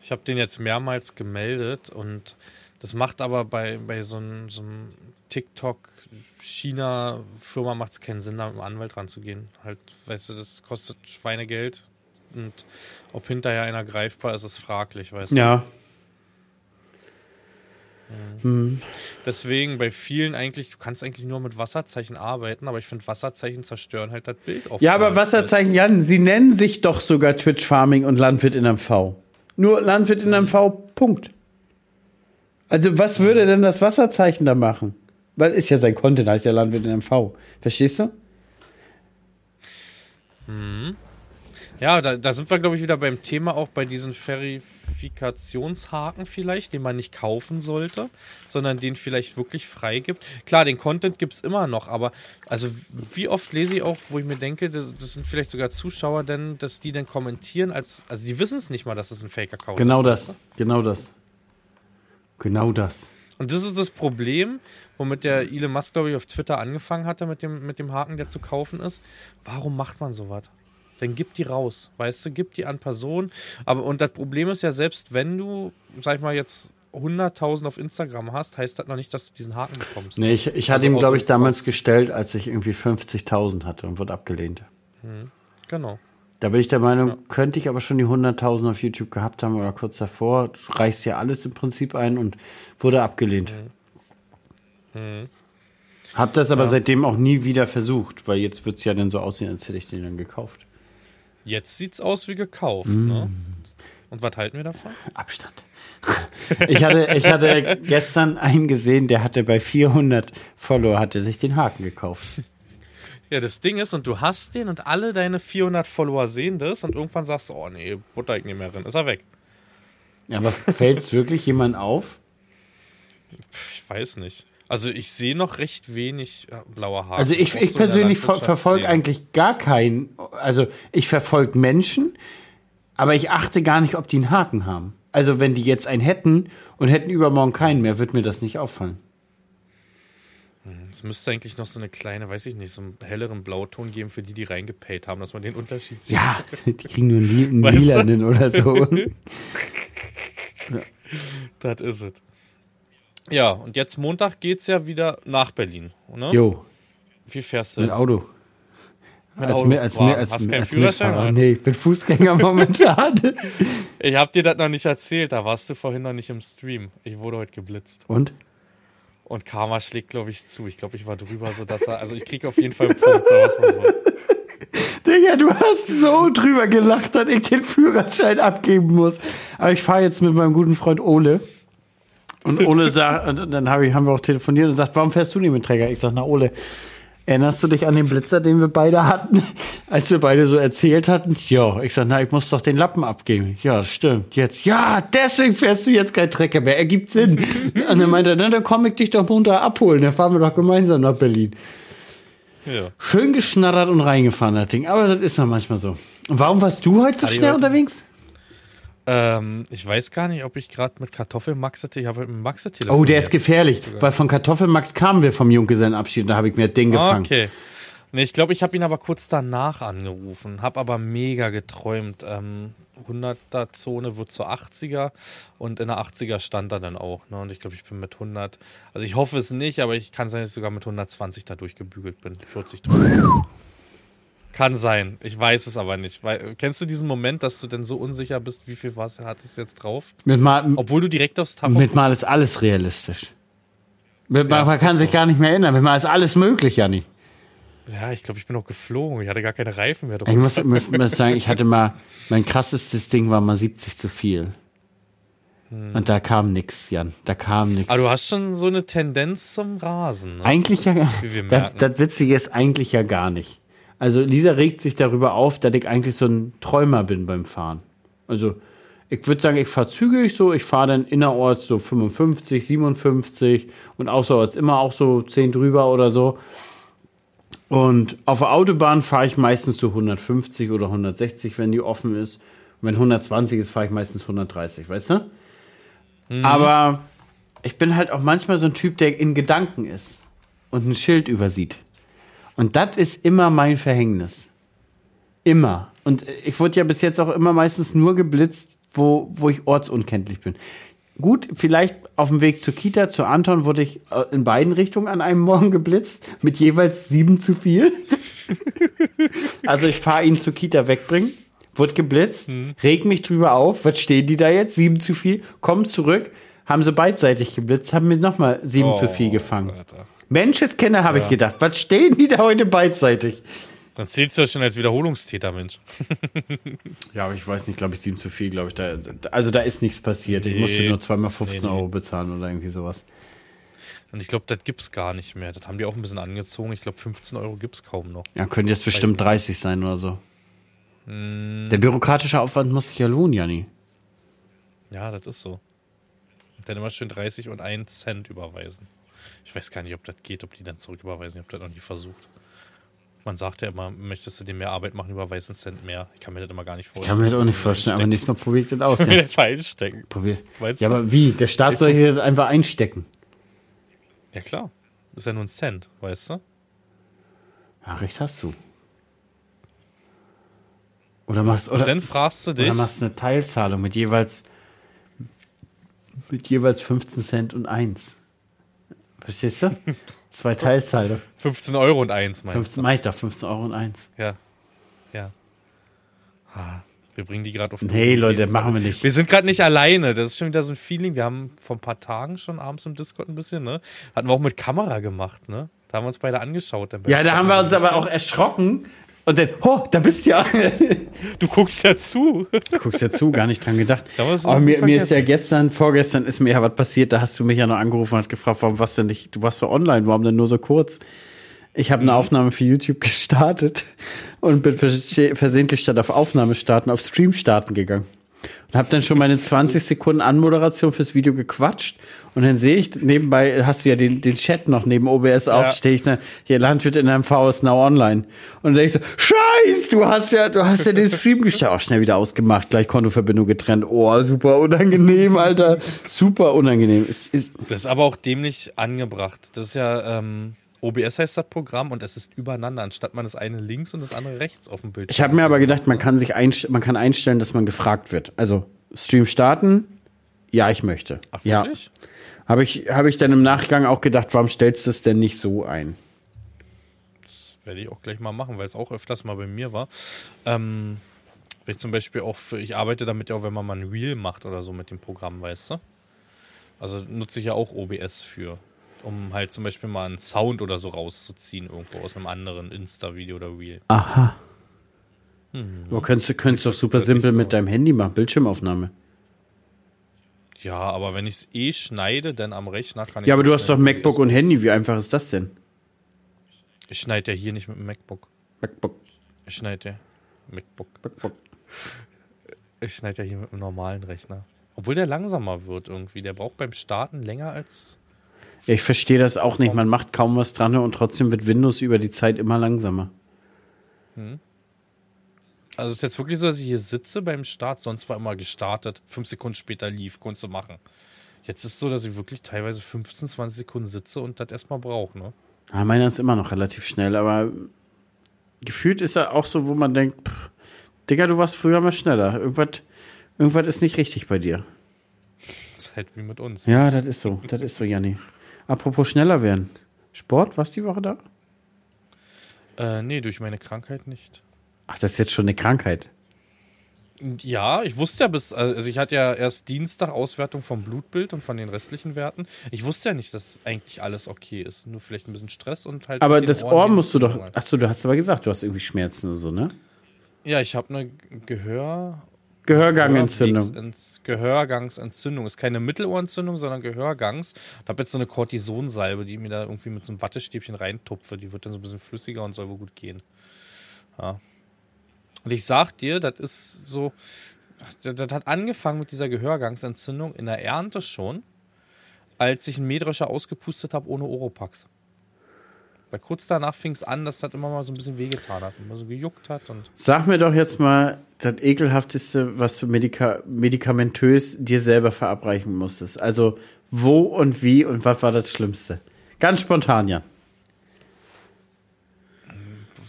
ich hab den jetzt mehrmals gemeldet und das macht aber bei, bei so einem, so einem TikTok China-Firma macht es keinen Sinn, da mit einem Anwalt ranzugehen. Halt, weißt du, das kostet Schweinegeld und ob hinterher einer greifbar ist, ist fraglich, weißt du. Ja. Hm. Deswegen bei vielen eigentlich, du kannst eigentlich nur mit Wasserzeichen arbeiten, aber ich finde, Wasserzeichen zerstören halt das Bild oft. Ja, aber Wasserzeichen, Jan, sie nennen sich doch sogar Twitch Farming und Landwirt in MV. Nur Landwirt in MV, Punkt. Also, was würde denn das Wasserzeichen da machen? Weil ist ja sein Content, heißt ja Landwirt in MV. Verstehst du? Mhm. Ja, da, da sind wir, glaube ich, wieder beim Thema auch bei diesen Verifikationshaken vielleicht, den man nicht kaufen sollte, sondern den vielleicht wirklich frei gibt. Klar, den Content gibt es immer noch, aber also wie oft lese ich auch, wo ich mir denke, das, das sind vielleicht sogar Zuschauer, denn, dass die dann kommentieren, als, also die wissen es nicht mal, dass es ein Fake-Account genau ist. Genau das, genau das. Genau das. Und das ist das Problem, womit der Elon Musk, glaube ich, auf Twitter angefangen hatte mit dem, mit dem Haken, der zu kaufen ist. Warum macht man sowas? Dann gib die raus, weißt du, gib die an Personen. Aber und das Problem ist ja, selbst wenn du, sag ich mal, jetzt 100.000 auf Instagram hast, heißt das noch nicht, dass du diesen Haken bekommst. Nee, ich, ich hatte also ihm, glaube ich, damals gestellt, als ich irgendwie 50.000 hatte und wurde abgelehnt. Mhm. Genau. Da bin ich der Meinung, ja. könnte ich aber schon die 100.000 auf YouTube gehabt haben oder kurz davor, reißt ja alles im Prinzip ein und wurde abgelehnt. Mhm. Mhm. Hab das aber ja. seitdem auch nie wieder versucht, weil jetzt wird es ja dann so aussehen, als hätte ich den dann gekauft. Jetzt sieht es aus wie gekauft, mm. ne? Und was halten wir davon? Abstand. Ich hatte, ich hatte gestern einen gesehen, der hatte bei 400 Follower, hatte sich den Haken gekauft. Ja, das Ding ist, und du hast den und alle deine 400 Follower sehen das und irgendwann sagst du, oh nee, Butter ich nicht mehr drin, ist er weg. Ja, aber fällt es wirklich jemand auf? Ich weiß nicht. Also ich sehe noch recht wenig äh, blaue Haare. Also ich, ich so persönlich ver verfolge eigentlich gar keinen, also ich verfolge Menschen, Aber ich achte gar nicht, ob die einen Haken haben. Also wenn die jetzt einen hätten und hätten übermorgen keinen mehr, wird mir das nicht auffallen. Es müsste eigentlich noch so eine kleine, weiß ich nicht, so einen helleren Blauton geben für die, die reingepayt haben, dass man den Unterschied sieht. Ja, die kriegen nur einen, lilanen oder so. Das ist es. Ja, und jetzt Montag geht's ja wieder nach Berlin, ne? Jo, Wie fährst du? mit Auto. Mit als Auto. mir, als Boah, mir, als, hast keinen als Führerschein? Mitfahrer. oder? Nee, ich bin Fußgänger momentan. Ich hab dir das noch nicht erzählt, da warst du vorhin noch nicht im Stream. Ich wurde heute geblitzt. Und? Und Karma schlägt, glaube ich, zu. Ich glaube, ich war drüber, so dass er. Also ich krieg auf jeden Fall einen Punkt, wir's mal so. Digga, du hast so drüber gelacht, dass ich den Führerschein abgeben muss. Aber ich fahre jetzt mit meinem guten Freund Ole. Und Ole sagt, und dann hab ich, haben wir auch telefoniert und sagt, warum fährst du nicht mit Träger? Ich sag, na Ole, erinnerst du dich an den Blitzer, den wir beide hatten, als wir beide so erzählt hatten? Ja, ich sag, na, ich muss doch den Lappen abgeben. Ja, das stimmt. Jetzt, ja, deswegen fährst du jetzt kein Trecker mehr. Ergibt Sinn. Und dann meinte er, na, dann komm ich dich doch munter abholen. Dann fahren wir doch gemeinsam nach Berlin. Ja. Schön geschnattert und reingefahren, das Ding. Aber das ist noch manchmal so. Und warum warst du heute so schnell unterwegs? Ähm, ich weiß gar nicht, ob ich gerade mit Kartoffelmax hatte. Ich habe mit Max telefoniert. Oh, der ist gefährlich, weil von Kartoffelmax kamen wir vom Junggesellenabschied und da habe ich mir Ding gefangen. Okay. Nee, ich glaube, ich habe ihn aber kurz danach angerufen, habe aber mega geträumt. Ähm, 100er Zone wird zur 80er und in der 80er stand er dann auch. Ne? Und ich glaube, ich bin mit 100, also ich hoffe es nicht, aber ich kann sein, dass ich sogar mit 120 da durchgebügelt bin. 40 drüber. Kann sein, ich weiß es aber nicht. Weil, kennst du diesen Moment, dass du denn so unsicher bist, wie viel Wasser hat es jetzt drauf? Mit mal, Obwohl du direkt aufs Tacho mit mal ist alles realistisch. Mit mal, Ja, man kann sich so. gar nicht mehr erinnern. Mit mal ist alles möglich, Janni. Ja, ich glaube, ich bin auch geflogen. Ich hatte gar keine Reifen mehr drauf. Ich muss, muss, muss sagen, ich hatte mal, mein krassestes Ding war mal 70 zu viel. Und da kam nix, Jan. Da kam nix. Aber du hast schon so eine Tendenz zum Rasen. Ne? Eigentlich ja, Wie wir das, das Witzige ist eigentlich ja gar nicht. Also Lisa regt sich darüber auf, dass ich eigentlich so ein Träumer bin beim Fahren. Also ich würde sagen, ich fahre zügig so, ich fahre dann innerorts so 55, 57 und außerorts immer auch so 10 drüber oder so. Und auf der Autobahn fahre ich meistens so 150 oder 160, wenn die offen ist. Und wenn 120 ist, fahre ich meistens 130, weißt du? Aber ich bin halt auch manchmal so ein Typ, der in Gedanken ist und ein Schild übersieht. Und das ist immer mein Verhängnis. Immer. Und ich wurde ja bis jetzt auch immer meistens nur geblitzt, wo, wo ich ortsunkenntlich bin. Gut, vielleicht auf dem Weg zur Kita, zu Anton, wurde ich äh, in beiden Richtungen an einem Morgen geblitzt, mit jeweils sieben zu viel. also ich fahre ihn zur Kita wegbringen, wurde geblitzt, reg mich drüber auf, was stehen die da jetzt? Sieben zu viel, kommen zurück, haben sie beidseitig geblitzt, haben mir nochmal sieben zu viel gefangen. Alter. Menscheskenner, habe ich gedacht. Was stehen die da heute beidseitig? Dann zählst du ja schon als Wiederholungstäter, Mensch. Ja, aber ich weiß nicht, glaube ich, sieben zu viel, glaube ich. Da, also da ist nichts passiert. Ich Nee. musste nur zweimal 15 Nee, nee. Euro bezahlen oder irgendwie sowas. Und ich glaube, das gibt's gar nicht mehr. Das haben die auch ein bisschen angezogen. Ich glaube, 15 Euro gibt's kaum noch. Ja, könnte jetzt bestimmt nicht. 30 sein oder so. Hm. Der bürokratische Aufwand muss sich ja lohnen, Janni. Ja, das ist so. Und dann immer schön 30 und 1 Cent überweisen. Ich weiß gar nicht, ob das geht, ob die dann zurücküberweisen. Ich habe das noch nie versucht. Man sagt ja immer, möchtest du dir mehr Arbeit machen, überweis einen Cent mehr. Ich kann mir das immer gar nicht Ich vorstellen. kann mir das auch nicht vorstellen, aber nächstes Mal probiert das aus. Ich Ja. falsch Probier. Ja, aber wie? Der Staat soll hier einfach einstecken. Ja, klar. Das ist ja nur ein Cent, weißt du? Ja, recht hast du. Oder machst, oder, Dann fragst du dich, oder machst eine Teilzahlung mit jeweils, mit jeweils 15 Cent und 1. Verstehst du? Zwei Teilzahlungen. 15 Euro und 1, meinst 15, Meiter, 15 Euro und 1. du? Ja. Ja. Ah, Wir bringen die gerade auf Nee, Leute, machen wir nicht. Wir sind gerade nicht alleine. Das ist schon wieder so ein Feeling. Wir haben vor ein paar Tagen schon abends im Discord ein bisschen, ne? Hatten wir auch mit Kamera gemacht, ne? Da haben wir uns beide angeschaut. Ja, da haben wir uns aber auch erschrocken. Und dann, oh, da bist du ja. Du guckst ja zu. Du guckst ja zu, gar nicht dran gedacht. Aber mir, mir ist ja gestern, vorgestern ist mir ja was passiert, da hast du mich ja noch angerufen und hast gefragt, warum warst du denn nicht, du warst so online, warum denn nur so kurz? Ich habe eine Mhm. Aufnahme für YouTube gestartet und bin vers versehentlich statt auf Aufnahme starten auf Stream starten gegangen. Und habe dann schon meine 20 Sekunden Anmoderation fürs Video gequatscht. Und dann sehe ich, nebenbei hast du ja den, den Chat noch neben OBS ja. stehe ich dann, hier Landwirt in einem VS Now Online. Und dann denke ich so, Scheiß, du hast ja, du hast ja den Stream gestartet. Auch oh, schnell wieder ausgemacht, gleich Kontoverbindung getrennt. Oh, super unangenehm, Alter. Super unangenehm. Ist, ist das ist aber auch dämlich angebracht. Das ist ja, ähm, OBS heißt das Programm und es ist übereinander, anstatt man das eine links und das andere rechts auf dem Bildschirm. Ich habe mir aber gedacht, man kann sich einst man kann einstellen, dass man gefragt wird. Also Stream starten, ja, ich möchte. Ach, wirklich? Ja. Habe ich, hab ich dann im Nachgang auch gedacht, warum stellst du es denn nicht so ein? Das werde ich auch gleich mal machen, weil es auch öfters mal bei mir war. Ähm, ich zum Beispiel auch für, ich arbeite damit ja auch, wenn man mal ein Reel macht oder so mit dem Programm, weißt du? Also nutze ich ja auch OBS für um halt zum Beispiel mal einen Sound oder so rauszuziehen, irgendwo aus einem anderen Insta-Video oder Reel. Aha. Hm. Aber könntest du könntest doch super simpel mit deinem Handy machen, Bildschirmaufnahme. Ja, aber wenn ich es eh schneide, dann am Rechner kann ich. Ja, aber du hast doch MacBook und Handy. Wie einfach ist das denn? Ich schneide ja hier nicht mit dem MacBook. MacBook. Ich schneide ja. MacBook. MacBook. Ich schneide ja hier mit einem normalen Rechner. Obwohl der langsamer wird irgendwie. Der braucht beim Starten länger als ich verstehe das auch nicht. Man macht kaum was dran und trotzdem wird Windows über die Zeit immer langsamer. Hm. Also ist jetzt wirklich so, dass ich hier sitze beim Start, sonst war immer gestartet, fünf Sekunden später lief, konnte du machen. Jetzt ist es so, dass ich wirklich teilweise 15, 20 Sekunden sitze und das erstmal brauche, ne? Ja, meiner ist immer noch relativ schnell, aber gefühlt ist er auch so, wo man denkt, pff, Digga, du warst früher mal schneller. Irgendwas, irgendwas ist nicht richtig bei dir. Das ist halt wie mit uns. Ja, das ist so. Das ist so, Janni. Apropos schneller werden. Sport, was die Woche da? Äh, nee, durch meine Krankheit nicht. Ach, das ist jetzt schon eine Krankheit. Ja, ich wusste ja bis, also ich hatte ja erst Dienstag Auswertung vom Blutbild und von den restlichen Werten. Ich wusste ja nicht, dass eigentlich alles okay ist. Nur vielleicht ein bisschen Stress und halt. Aber das Ohr musst du doch. Achso, du hast aber gesagt, du hast irgendwie Schmerzen oder so, ne? Ja, ich habe eine Gehör- Gehörgangentzündung. Gehörgangs Gehörgangsentzündung. Ist keine Mittelohrentzündung, sondern Gehörgangs. Ich habe jetzt so eine Kortisonsalbe, die mir da irgendwie mit so einem Wattestäbchen reintupfe. Die wird dann so ein bisschen flüssiger und soll wohl gut gehen. Ja. Und ich sag dir, das ist so. Das, das hat angefangen mit dieser Gehörgangsentzündung in der Ernte schon, als ich einen Mähdrescher ausgepustet habe ohne Oropax. Weil kurz danach fing es an, dass das immer mal so ein bisschen wehgetan hat, immer so gejuckt hat. Und Sag mir doch jetzt mal das ekelhafteste, was du medika medikamentös dir selber verabreichen musstest? Also wo und wie und was war das Schlimmste? Ganz spontan, ja.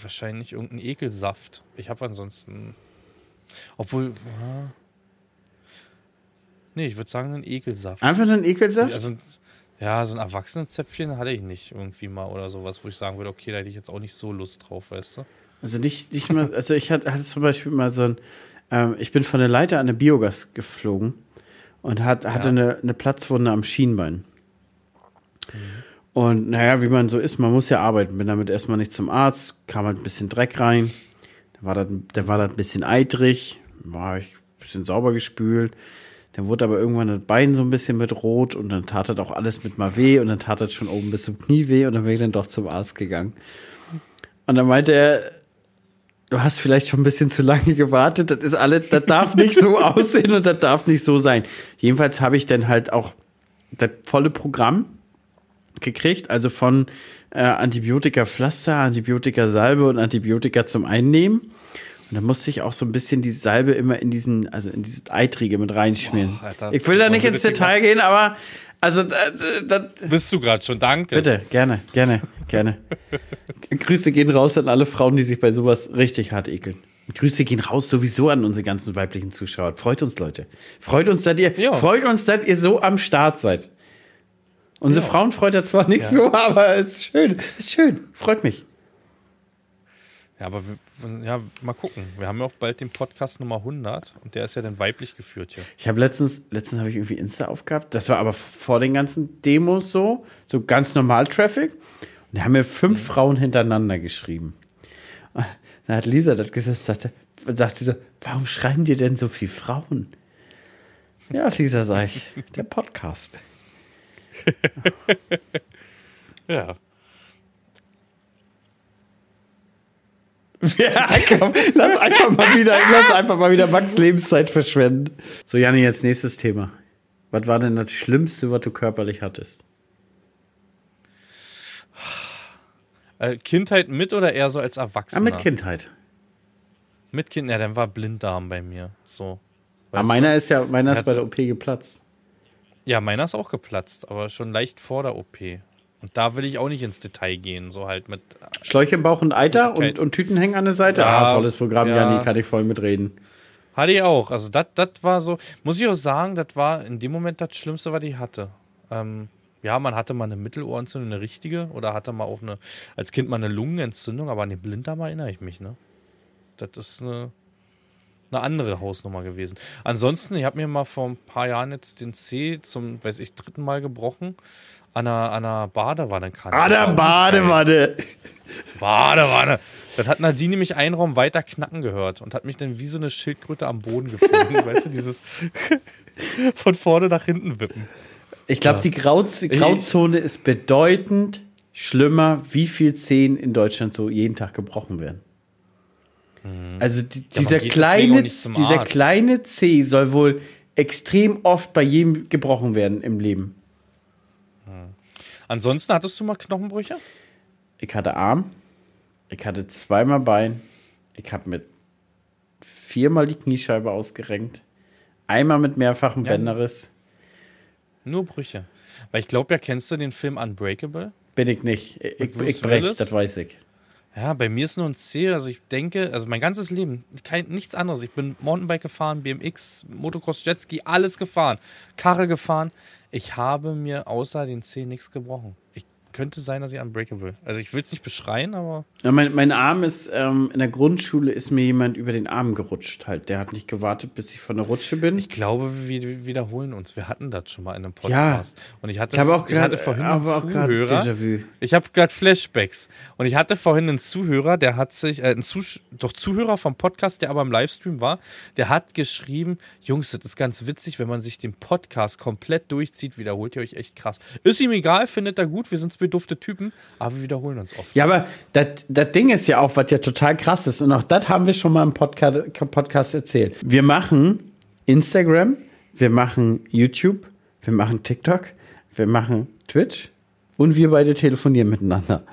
Wahrscheinlich irgendein Ekelsaft. Ich habe ansonsten. Obwohl. Ja. Nee, ich würde sagen, einen Ekelsaft. Einfach einen Ekelsaft? Also, ja, so ein Erwachsenenzäpfchen hatte ich nicht irgendwie mal oder sowas, wo ich sagen würde, okay, da hätte ich jetzt auch nicht so Lust drauf, weißt du? Also nicht, nicht mal, also ich hatte, hatte zum Beispiel mal so ein, ähm, ich bin von der Leiter an der Biogas geflogen und hat, hatte ja. eine, eine Platzwunde am Schienbein. Und naja, wie man so ist, man muss ja arbeiten. Bin damit erstmal nicht zum Arzt, kam halt ein bisschen Dreck rein. Da war das, da war das ein bisschen eitrig, war ich ein bisschen sauber gespült. Dann wurde aber irgendwann das Bein so ein bisschen mit rot und dann tat das auch alles mit mal weh und dann tat das schon oben bis zum Knie weh und dann bin ich dann doch zum Arzt gegangen. Und dann meinte er, du hast vielleicht schon ein bisschen zu lange gewartet, das ist alles, das darf nicht so aussehen und das darf nicht so sein. Jedenfalls habe ich dann halt auch das volle Programm gekriegt, also von äh, Antibiotika-Pflaster, Antibiotika-Salbe und Antibiotika zum Einnehmen. Und da musste ich auch so ein bisschen die Salbe immer in diesen, also in diese Eitrige mit reinschmieren. Oh, Alter, ich will da nicht ins Detail gehen, aber also, äh, da, da, bist du gerade schon, danke. Bitte, gerne, gerne, gerne. Grüße gehen raus an alle Frauen, die sich bei sowas richtig hart ekeln. Grüße gehen raus sowieso an unsere ganzen weiblichen Zuschauer. Freut uns, Leute. Freut uns, dass ihr, jo. freut uns, dass ihr so am Start seid. Unsere ja. Frauen freut er zwar nicht ja. so, aber es ist schön. Es ist schön. Freut mich. Ja, aber wir, ja, mal gucken. Wir haben ja auch bald den Podcast Nummer 100 und der ist ja dann weiblich geführt hier. Ich habe letztens, letztens habe ich irgendwie Insta aufgehabt. Das war aber vor den ganzen Demos so, so ganz normal Traffic. Und da haben mir fünf mhm. Frauen hintereinander geschrieben. Da hat Lisa das gesagt, sagte, sie so, warum schreiben dir denn so viele Frauen? Ja, Lisa, sag ich, der Podcast. ja. komm, lass einfach mal wieder, lass einfach mal wieder Max Lebenszeit verschwenden. So, Janni, jetzt nächstes Thema. Was war denn das Schlimmste, was du körperlich hattest? Äh, Kindheit mit oder eher so als Ah, Erwachsener? mit Kindheit. Mit Kind, ja, dann war Blinddarm bei mir. So. Ah, Weißt meiner ist ja, meiner ist bei der OP geplatzt. du? Ja, meiner ist auch geplatzt, aber schon leicht vor der OP. Und da will ich auch nicht ins Detail gehen, so halt mit. Schläuche im Bauch und Eiter und, und Tüten hängen an der Seite. Ja, ah, volles Programm, ja. Janni, kann ich voll mitreden. Hatte ich auch. Also, das war so, muss ich auch sagen, das war in dem Moment das Schlimmste, was ich hatte. Ähm, ja, man hatte mal eine Mittelohrentzündung, eine richtige, oder hatte mal auch eine, als Kind mal eine Lungenentzündung, aber an den Blinddarm erinnere ich mich, ne? Das ist eine, eine andere Hausnummer gewesen. Ansonsten, ich habe mir mal vor ein paar Jahren jetzt den Zeh zum, weiß ich, dritten Mal gebrochen. An einer, an einer Badewanne kann. Ah, der Badewanne. Badewanne. Das hat Nadine nämlich einen Raum weiter knacken gehört und hat mich dann wie so eine Schildkröte am Boden gefunden. weißt du, dieses von vorne nach hinten wippen. Ich glaube, die Grauz Grauzone ist bedeutend schlimmer, wie viel Zehen in Deutschland so jeden Tag gebrochen werden. Also die, man dieser, kleine, dieser kleine Zeh soll wohl extrem oft bei jedem gebrochen werden im Leben. Ansonsten hattest du mal Knochenbrüche? Ich hatte Arm, ich hatte zweimal Bein, ich habe mit viermal die Kniescheibe ausgerenkt, einmal mit mehrfachem Ja. Bänderriss. Nur Brüche. Weil ich glaube ja, kennst du den Film Unbreakable? Bin ich nicht. Ich, ich, ich brech, das weiß ich. Ja, bei mir ist nur ein Ziel. Also ich denke, also mein ganzes Leben, kein, nichts anderes. Ich bin Mountainbike gefahren, BMX, Motocross, Jetski, alles gefahren. Karre gefahren. Ich habe mir außer den Zeh nichts gebrochen. Ich könnte sein, dass ich Unbreakable. Also ich will es nicht beschreien, aber Ja, mein, mein Arm ist, ähm, in der Grundschule ist mir jemand über den Arm gerutscht halt. Der hat nicht gewartet, bis ich von der Rutsche bin. ich glaube, wir wiederholen uns. Wir hatten das schon mal in einem Podcast. Und ich hatte, Ich habe auch ich hatte gerade vorhin einen Zuhörer. Ich habe gerade Flashbacks. Und ich hatte vorhin einen Zuhörer, der hat sich, äh, ein Zusch doch Zuhörer vom Podcast, der aber im Livestream war, der hat geschrieben, Jungs, das ist ganz witzig, wenn man sich den Podcast komplett durchzieht, wiederholt ihr euch echt krass. Ist ihm egal, findet er gut, wir sind zwei dufte Typen, aber wir wiederholen uns oft. Ja, aber das das Ding ist ja auch, was ja total krass ist. Und auch das haben wir schon mal im Podcast, Podcast erzählt. Wir machen Instagram, wir machen YouTube, wir machen TikTok, wir machen Twitch und wir beide telefonieren miteinander.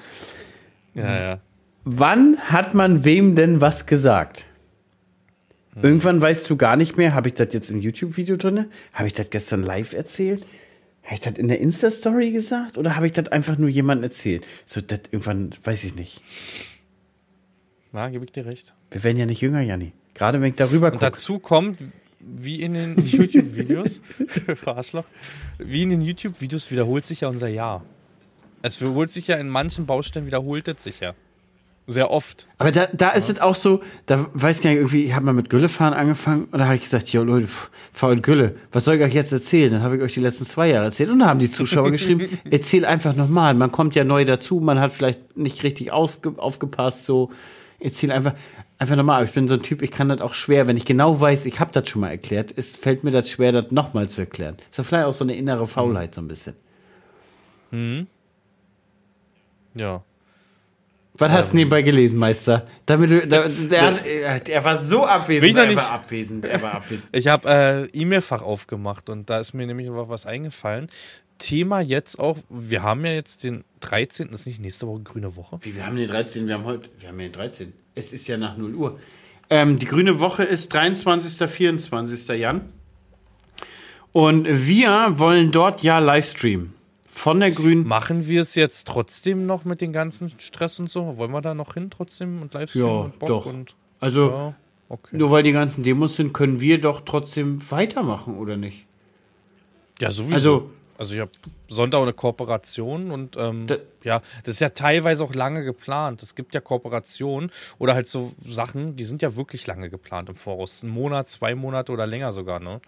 Ja, ja. Wann hat man wem denn was gesagt? Irgendwann weißt du gar nicht mehr, habe ich das jetzt im YouTube-Video drin? Habe ich das gestern live erzählt? Habe ich das in der Insta-Story gesagt? Oder habe ich das einfach nur jemandem erzählt? So, das irgendwann, weiß ich nicht. Na, gebe ich dir recht. Wir werden ja nicht jünger, Janni. Gerade wenn ich darüber Und gucke. dazu kommt, wie in den YouTube-Videos, Arschloch, wie in den YouTube-Videos wiederholt sich ja unser Jahr. Es wiederholt sich ja in manchen Baustellen, wiederholt es sich ja. Sehr oft. Aber da, da ist es auch so, da weiß ich gar nicht, irgendwie, ich habe mal mit Güllefahren angefangen und da habe ich gesagt, jo Leute, in Gülle, was soll ich euch jetzt erzählen? Dann habe ich euch die letzten zwei Jahre erzählt und da haben die Zuschauer geschrieben, erzähl einfach nochmal, man kommt ja neu dazu, man hat vielleicht nicht richtig aufge, aufgepasst, so, erzähl einfach, einfach nochmal. Aber ich bin so ein Typ, ich kann das auch schwer, wenn ich genau weiß, ich habe das schon mal erklärt, es fällt mir das schwer, das nochmal zu erklären. Ist ja vielleicht auch so eine innere Faulheit so ein bisschen. Ja. Was hast du nebenbei gelesen, Meister? Damit du, da, der, hat, er- war so abwesend. Ich noch er nicht- war abwesend. Er war abwesend. Ich habe äh, E-Mail-Fach aufgemacht und da ist mir nämlich noch was eingefallen. Thema jetzt auch, wir haben ja jetzt den 13. ist nicht nächste Woche grüne Woche. Wie, wir haben den 13. Wir haben heute. Wir haben ja den 13. Es ist ja nach 0 Uhr. Ähm, die grüne Woche ist 23. 24. Jan. Und wir wollen dort ja Livestream. Von der grünen. Machen wir es jetzt trotzdem noch mit dem ganzen Stress und so? Wollen wir da noch hin trotzdem und Livestream Ja, und Bock doch. und Also, ja, okay. nur weil die ganzen Demos sind, können wir doch trotzdem weitermachen, oder nicht? Ja, sowieso. Also- Also, ich habe Sonntag eine Kooperation und ähm, Da- ja, das ist ja teilweise auch lange geplant. Es gibt ja Kooperationen oder halt so Sachen, die sind ja wirklich lange geplant im Voraus. Ein Monat, zwei Monate oder länger sogar, ne?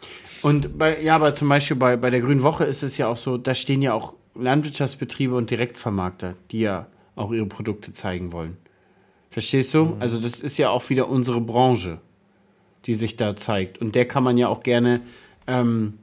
Und bei, ja, aber zum Beispiel bei, bei der Grünen Woche ist es ja auch so, da stehen ja auch Landwirtschaftsbetriebe und Direktvermarkter, die ja auch ihre Produkte zeigen wollen. Verstehst du? Also das ist ja auch wieder unsere Branche, die sich da zeigt. Und der kann man ja auch gerne ähm,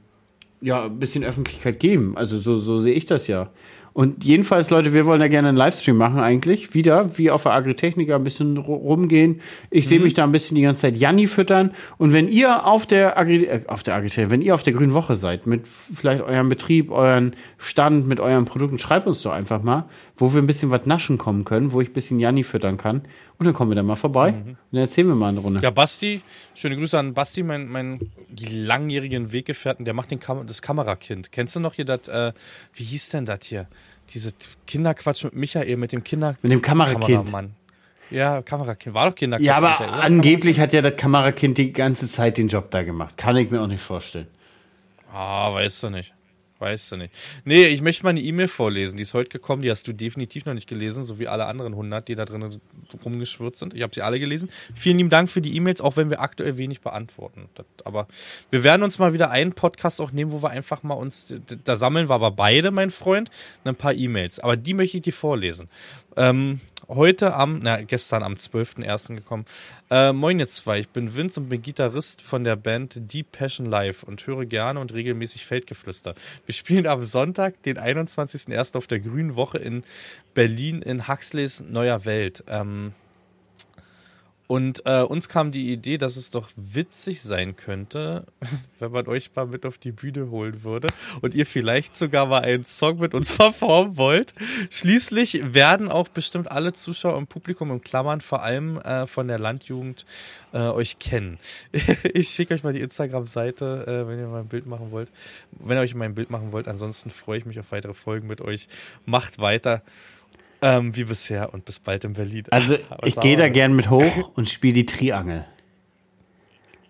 ja, ein bisschen Öffentlichkeit geben. Also so, so sehe ich das ja. Und jedenfalls, Leute, wir wollen da gerne einen Livestream machen eigentlich. Wieder, wie auf der Agritechnica, ein bisschen rumgehen. Ich sehe mich da ein bisschen die ganze Zeit Janni füttern. Und wenn ihr auf der Agri äh, auf der Agritechnica, wenn ihr auf der Grünen Woche seid, mit vielleicht eurem Betrieb, euren Stand, mit euren Produkten, schreibt uns doch einfach mal, wo wir ein bisschen was naschen kommen können, wo ich ein bisschen Janni füttern kann. Und dann kommen wir da mal vorbei. Und dann erzählen wir mal eine Runde. Ja, Basti, schöne Grüße an Basti, mein, mein langjährigen Weggefährten, der macht den Kam das Kamerakind. Kennst du noch hier das, äh, wie hieß denn das hier? Diese Kinderquatsch mit Michael, mit dem Kinder... Mit dem Kamerakind. Kameramann. Ja, Kamerakind. War doch Kinderquatsch. Ja, aber Michael, angeblich hat ja das Kamerakind die ganze Zeit den Job da gemacht. Kann ich mir auch nicht vorstellen. Ah, weißt du nicht. Weißt du nicht. Nee, ich möchte mal eine E-Mail vorlesen. Die ist heute gekommen. Die hast du definitiv noch nicht gelesen, so wie alle anderen 100, die da drin rumgeschwirrt sind. Ich habe sie alle gelesen. Vielen lieben Dank für die E-Mails, auch wenn wir aktuell wenig beantworten. Das, aber wir werden uns mal wieder einen Podcast auch nehmen, wo wir einfach mal uns, da sammeln wir aber beide, mein Freund, ein paar E-Mails. Aber die möchte ich dir vorlesen. Ähm, heute am, na, gestern am 12.01. gekommen. Äh, moin ihr zwei, ich bin Vince und bin Gitarrist von der Band Deep Passion Live und höre gerne und regelmäßig Feldgeflüster. Wir spielen am Sonntag, den 21.01. auf der Grünen Woche in Berlin in Huxleys Neuer Welt. Ähm, und äh, uns kam die Idee, dass es doch witzig sein könnte, wenn man euch mal mit auf die Bühne holen würde und ihr vielleicht sogar mal einen Song mit uns performen wollt. Schließlich werden auch bestimmt alle Zuschauer im Publikum im Klammern, vor allem äh, von der Landjugend, äh, euch kennen. ich schicke euch mal die Instagram-Seite, äh, wenn ihr mal ein Bild machen wollt. Wenn ihr euch mal ein Bild machen wollt. Ansonsten freue ich mich auf weitere Folgen mit euch. Macht weiter. Ähm, wie bisher und bis bald in Berlin. Also Aber ich gehe da gern mit hoch und spiele die Triangel.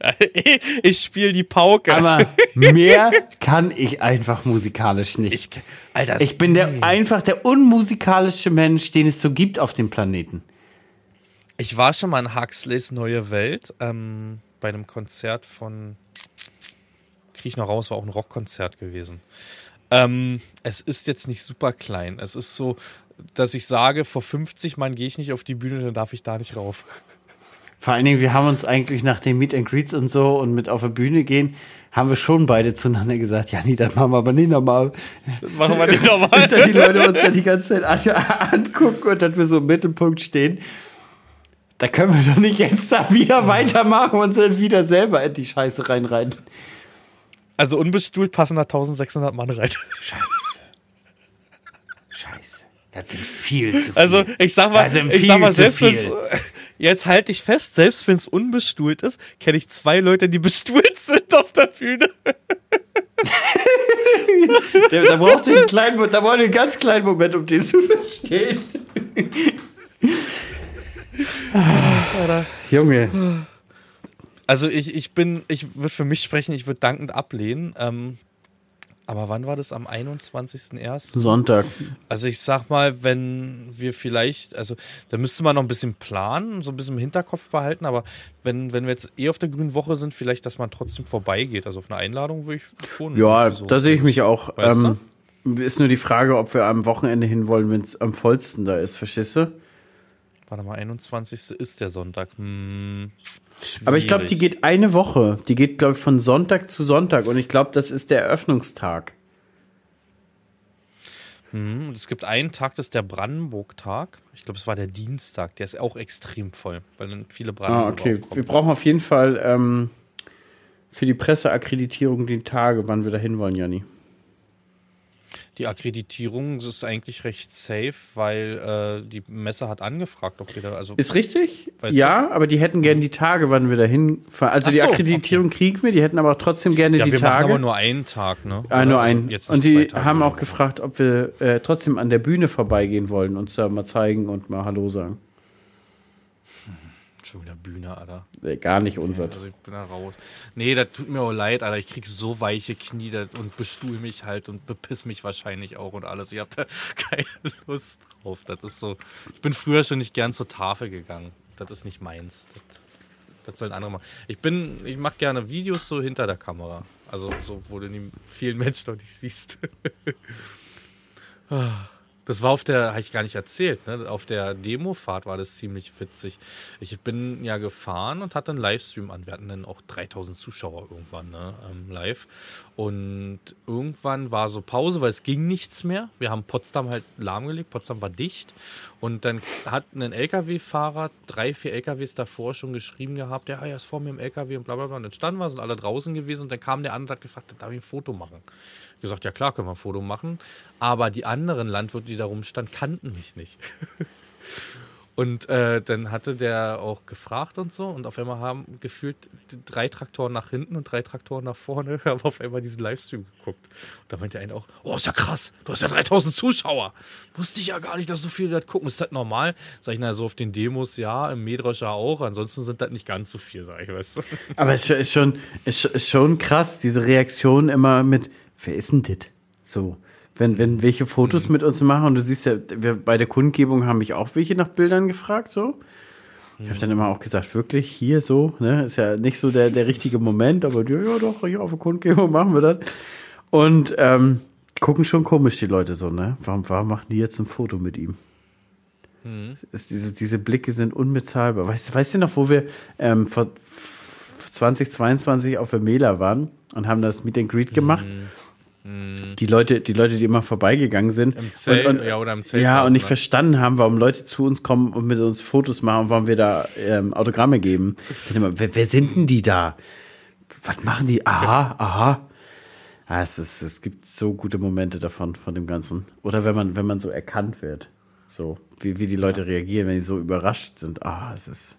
ich spiele die Pauke. Aber mehr kann ich einfach musikalisch nicht. ich, Alter, Ich bin der, einfach der unmusikalische Mensch, den es so gibt auf dem Planeten. ich war schon mal in Huxleys Neue Welt ähm, bei einem Konzert von. Krieg ich noch raus, war auch ein Rockkonzert gewesen. Ähm, es ist jetzt nicht super klein. Es ist so, dass ich sage, vor 50 Mann gehe ich nicht auf die Bühne, dann darf ich da nicht rauf. Vor allen Dingen, wir haben uns eigentlich nach den Meet and Greets und so und mit auf der Bühne gehen, haben wir schon beide zueinander gesagt, ja, nee, das machen wir aber nicht nochmal. Das machen wir nicht normal. Und dann die Leute uns dann die ganze Zeit an, angucken und dass wir so im Mittelpunkt stehen. Da können wir doch nicht jetzt da wieder weitermachen und dann wieder selber in die Scheiße reinreiten. Also unbestuhlt passen da 1600 Mann rein. Scheiße. Das sind viel zu viel. Also ich sag mal, ich sag mal, selbst wenn's, jetzt halte ich fest, selbst wenn es unbestuhlt ist, kenne ich zwei Leute, die bestuhlt sind auf der Bühne. Da, da braucht ihr einen kleinen, da braucht ihr einen ganz kleinen Moment, um den zu verstehen. Junge. Also ich, ich bin, ich würde für mich sprechen, ich würde dankend ablehnen. Ähm, aber wann war das? Am 21.01.? Sonntag. Also ich sag mal, wenn wir vielleicht, also da müsste man noch ein bisschen planen, so ein bisschen im Hinterkopf behalten, aber wenn, wenn wir jetzt eh auf der grünen Woche sind, vielleicht, dass man trotzdem vorbeigeht. Also auf eine Einladung würde ich schon. Ja, so- da sehe ich mich auch. Ähm, ist nur die Frage, ob wir am Wochenende hin wollen, wenn es am vollsten da ist, verstehst du? Warte mal, 21. ist der Sonntag. Hm, Aber ich glaube, die schwierig. geht eine Woche. Die geht, glaube ich, von Sonntag zu Sonntag. Und ich glaube, das ist der Eröffnungstag. Hm, und es gibt einen Tag, das ist der Brandenburg-Tag. Ich glaube, es war der Dienstag. Der ist auch extrem voll, weil dann viele Ah, Brandenburger okay. Wir brauchen auf jeden Fall ähm, für die Presseakkreditierung die Tage, wann wir da hin wollen, Janni. Die Akkreditierung ist eigentlich recht safe, weil äh, die Messe hat angefragt, ob wir da, also Ist richtig? Ja, aber die hätten gerne die Tage, wann wir da hinfahren. Also Ach die so, Akkreditierung kriegen wir, die hätten aber trotzdem gerne ja, die wir machen Tage. aber nur einen Tag, ne? Ah, nur Also einen. jetzt Und die haben auch gefragt, ob wir äh, trotzdem an der Bühne vorbeigehen wollen, uns da mal zeigen und mal Hallo sagen. Schon wieder Bühne, Alter. Äh, gar nicht unser. Also ich bin da raus. Nee, das tut mir auch leid, Alter. Ich krieg so weiche Knie und bestuhl mich halt und bepiss mich wahrscheinlich auch und alles. Ich hab da keine Lust drauf. Das ist so. Ich bin früher schon nicht gern zur Tafel gegangen. Das ist nicht meins. Das, das sollen andere machen. Ich bin, ich mache gerne Videos so hinter der Kamera. Also so, wo du die vielen Menschen noch nicht siehst. Ah. Das war auf der, habe ich gar nicht erzählt, ne? auf der Demofahrt war das ziemlich witzig. Ich bin ja gefahren und hatte einen Livestream an. Wir hatten dann auch 3000 Zuschauer irgendwann ne? Ähm, live. Und irgendwann war so Pause, weil es ging nichts mehr. Wir haben Potsdam halt lahmgelegt, Potsdam war dicht. Und dann hat ein LKW-Fahrer drei, vier LKWs davor schon geschrieben gehabt, ja, er ist vor mir im LKW und bla bla bla. Und dann standen wir, sind alle draußen gewesen und dann kam der andere und hat gefragt, darf ich ein Foto machen? gesagt, ja klar, können wir ein Foto machen. Aber die anderen Landwirte, die da rumstanden, kannten mich nicht. und äh, dann hatte der auch gefragt und so. Und auf einmal haben gefühlt drei Traktoren nach hinten und drei Traktoren nach vorne, haben auf einmal diesen Livestream geguckt. Und da meinte der eine auch, oh, ist ja krass, du hast ja 3000 Zuschauer. Wusste ich ja gar nicht, dass so viele das gucken. Ist das normal? Sag ich, na, so auf den Demos ja, im Mähdrescher auch. Ansonsten sind das nicht ganz so viel, sag ich, weißt du. Aber es ist schon, ist, ist schon krass, diese Reaktion immer mit, wer ist denn das? So. Wenn, wenn welche Fotos mhm. mit uns machen und du siehst ja, wir, bei der Kundgebung haben mich auch welche nach Bildern gefragt, so. Ich habe dann immer auch gesagt, wirklich hier so, ne, ist ja nicht so der, der richtige Moment, aber ja, ja doch, hier auf der Kundgebung machen wir das. Und ähm, gucken schon komisch die Leute so, ne? Warum, warum machen die jetzt ein Foto mit ihm? Mhm. Ist, diese, diese Blicke sind unbezahlbar. Weißt, weißt du noch, wo wir ähm, vor 2022 auf der Mela waren und haben das Meet and Greet gemacht? Mhm. Die Leute, die Leute, die immer vorbeigegangen sind. Im Zelt, und, und, ja, oder im Zelt. Ja, und nicht verstanden haben, warum Leute zu uns kommen und mit uns Fotos machen und warum wir da ähm, Autogramme geben. Immer, wer, wer, sind denn die da? Was machen die? Aha, aha. Ja, es, ist, es gibt so gute Momente davon, von dem Ganzen. Oder wenn man, wenn man so erkannt wird. So, wie, wie die Leute ja. reagieren, wenn die so überrascht sind. Ah, es ist.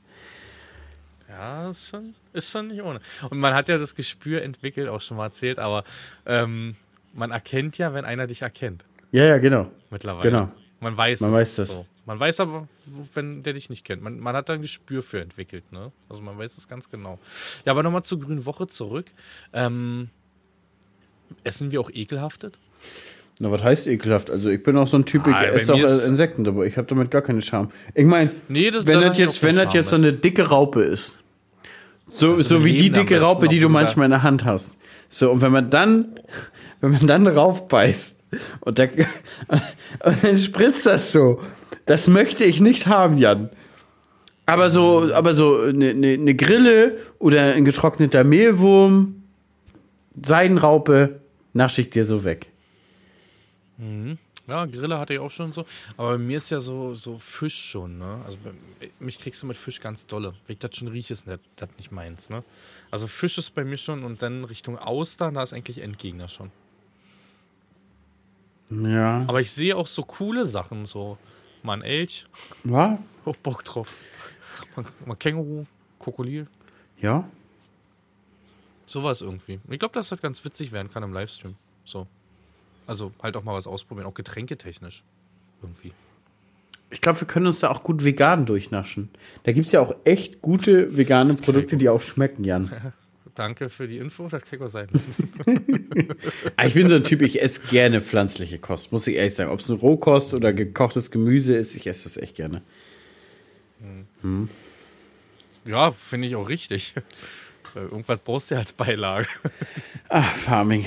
Ja, ist schon, ist schon nicht ohne. Und man hat ja das Gespür entwickelt, auch schon mal erzählt, aber ähm, man erkennt ja, wenn einer dich erkennt. Ja, ja, genau. Mittlerweile. Genau. Man weiß Man weiß das. So. Man weiß aber, wenn der dich nicht kennt. Man, man hat da ein Gespür für entwickelt, ne? Also man weiß es ganz genau. Ja, aber nochmal zur Grünen Woche zurück. Ähm, essen wir auch ekelhaftet? Na, was heißt ekelhaft? Also ich bin auch so ein Typ, ich ah, esse auch Insekten, aber ich habe damit gar keine Scham. Ich meine, nee, wenn das jetzt, wenn das jetzt so eine dicke Raupe ist, so, so wie die dicke Raupe, die du manchmal in der Hand hast. So, und wenn man dann wenn man dann raufbeißt und, der, und dann spritzt das so. Das möchte ich nicht haben, Jan. Aber so, aber so eine, ne, ne Grille oder ein getrockneter Mehlwurm, Seidenraupe, nasche ich dir so weg. Mhm. Ja, Grille hatte ich auch schon so. Aber bei mir ist ja so, so Fisch schon, ne? Also mich kriegst du mit Fisch ganz dolle. Wenn ich das schon rieche, ist das nicht meins, ne? Also Fisch ist bei mir schon und dann Richtung Austern, da ist eigentlich Endgegner schon. Ja. Aber ich sehe auch so coole Sachen, so mal ein Elch. Ja. Auch Bock drauf. Mal, mal Känguru, Krokodil. Ja. Sowas irgendwie. Ich glaube, dass das ganz witzig werden kann im Livestream. So. Also halt auch mal was ausprobieren, auch getränketechnisch. Irgendwie. Ich glaube, wir können uns da auch gut vegan durchnaschen. Da gibt es ja auch echt gute vegane Produkte, die auch schmecken, Jan. Danke für die Info, das kann ich auch sein. Ah, ich bin so ein Typ, ich esse gerne pflanzliche Kost, muss ich ehrlich sagen. Ob es ein Rohkost oder gekochtes Gemüse ist, ich esse das echt gerne. Hm. Ja, finde ich auch richtig. Irgendwas brauchst du ja als Beilage. Ach, Farming.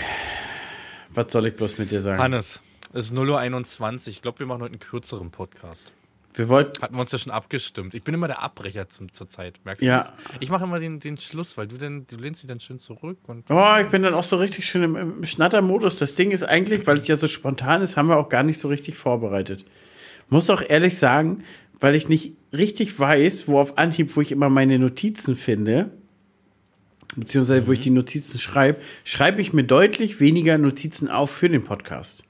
Was soll ich bloß mit dir sagen? Hannes, es ist 0.21 Uhr. Ich glaube, wir machen heute einen kürzeren Podcast. Wir wollten. Hatten wir uns ja schon abgestimmt. Ich bin immer der Abbrecher zum, zur Zeit, merkst du ja. das? Ich mache immer den, den Schluss, weil du dann, du lehnst dich dann schön zurück. Und oh, ich bin dann auch so richtig schön im, im Schnattermodus. Das Ding ist eigentlich, weil es ja so spontan ist, haben wir auch gar nicht so richtig vorbereitet. Muss auch ehrlich sagen, weil ich nicht richtig weiß, wo auf Anhieb, wo ich immer meine Notizen finde, beziehungsweise mhm. wo ich mhm. die Notizen schreibe, schreibe ich mir deutlich weniger Notizen auf für den Podcast.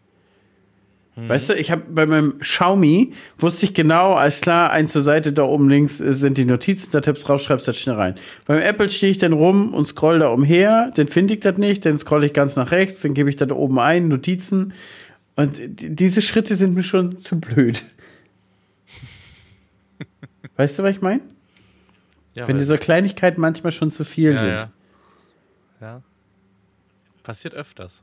Mhm. Weißt du, ich habe bei meinem Xiaomi wusste ich genau, alles klar, eins zur Seite, da oben links äh, sind die Notizen, da tippst drauf, schreibst das schnell rein. Beim Apple stehe ich dann rum und scroll da umher, dann finde ich das nicht, dann scroll ich ganz nach rechts, dann gebe ich da oben ein, Notizen. Und diese Schritte sind mir schon zu blöd. Weißt du, was ich meine? Ja, Wenn diese Kleinigkeiten manchmal schon zu viel ja, sind. Ja. ja. Passiert öfters.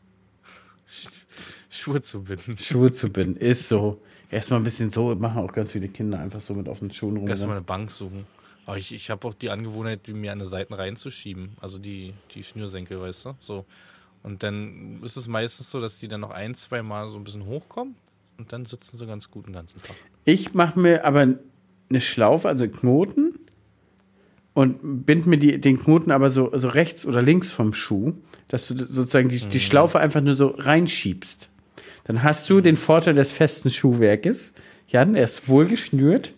Schuhe zu binden. Schuhe zu binden, ist so. Erstmal ein bisschen so, machen auch ganz viele Kinder einfach so mit offenen Schuhen rum. Erstmal eine Bank suchen. Aber ich, ich habe auch die Angewohnheit, mir an die Seiten reinzuschieben. Also die, die Schnürsenkel, weißt du? So. Und dann ist es meistens so, dass die dann noch ein, zwei Mal so ein bisschen hochkommen. und dann sitzen sie ganz gut den ganzen Tag. Ich mache mir aber eine Schlaufe, also Knoten und bind mir die, den Knoten aber so, so rechts oder links vom Schuh, dass du sozusagen die, die Schlaufe einfach nur so reinschiebst. Dann hast du den Vorteil des festen Schuhwerkes. Jan, er ist wohl geschnürt.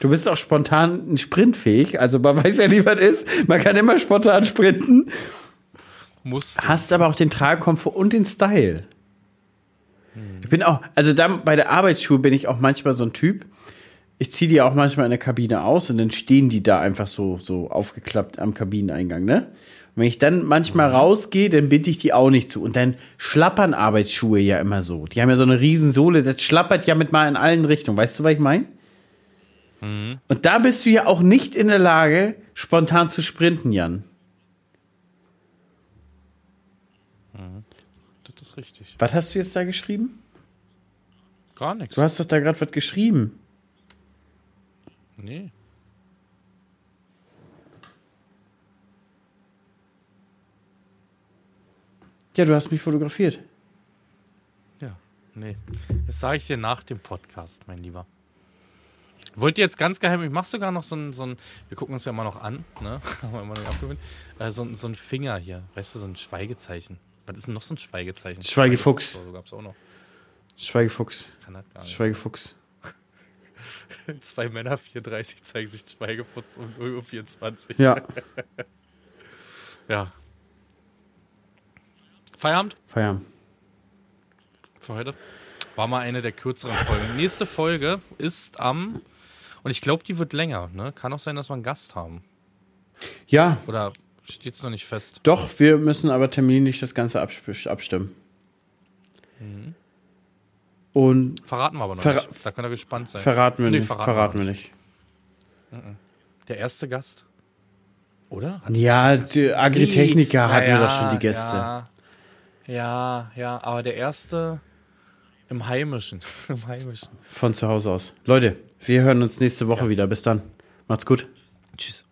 Du bist auch spontan sprintfähig, also man weiß ja nie, was ist. Man kann immer spontan sprinten. Musst du. Hast aber auch den Tragekomfort und den Style. Ich bin auch, also da bei der Arbeitsschuhe bin ich auch manchmal so ein Typ. Ich ziehe die auch manchmal in der Kabine aus und dann stehen die da einfach so, so aufgeklappt am Kabineneingang, ne? Wenn ich dann manchmal rausgehe, dann binde ich die auch nicht zu. Und dann schlappern Arbeitsschuhe ja immer so. Die haben ja so eine riesen Sohle, das schlappert ja mit mal in allen Richtungen. Weißt du, was ich meine? Und da bist du ja auch nicht in der Lage, spontan zu sprinten, Jan. Das ist richtig. Was hast du jetzt da geschrieben? Gar nichts. Du hast doch da gerade was geschrieben. Nee. Ja, du hast mich fotografiert. Ja, nee. Das sage ich dir nach dem Podcast, mein Lieber. Wollt ihr jetzt ganz geheim, ich mache sogar noch so ein, so ein, wir gucken uns ja immer noch an, ne? Haben wir immer noch abgewöhnt. Äh, so, ein- so ein Finger hier, weißt du, so ein Schweigezeichen. Was ist denn noch so ein Schweigezeichen? Schweigefuchs. So, so gab's auch noch. Schweigefuchs. Kann das gar nicht. Schweigefuchs. Zwei Männer, 34, zeigen sich Schweigeputz um 0.24 Uhr. Ja, Ja. Feierabend Feierabend. für heute. War mal eine der kürzeren Folgen. Nächste Folge ist am, und ich glaube, die wird länger, ne? Kann auch sein, dass wir einen Gast haben. Ja, Oder steht's noch nicht fest? doch, wir müssen aber terminlich das Ganze abstimmen. Und Verraten wir aber noch nicht. Da könnt ihr gespannt sein. verraten wir Nee, nicht. verraten Verraten, wir nicht. Der erste Gast? Oder? Hatten Ja, Agritechniker hatten wir ja, doch schon die Gäste. Ja, ja, ja, aber der erste im Heimischen. Im Heimischen. Von zu Hause aus. Leute, wir hören uns nächste Woche wieder. Bis dann. Macht's gut. Tschüss.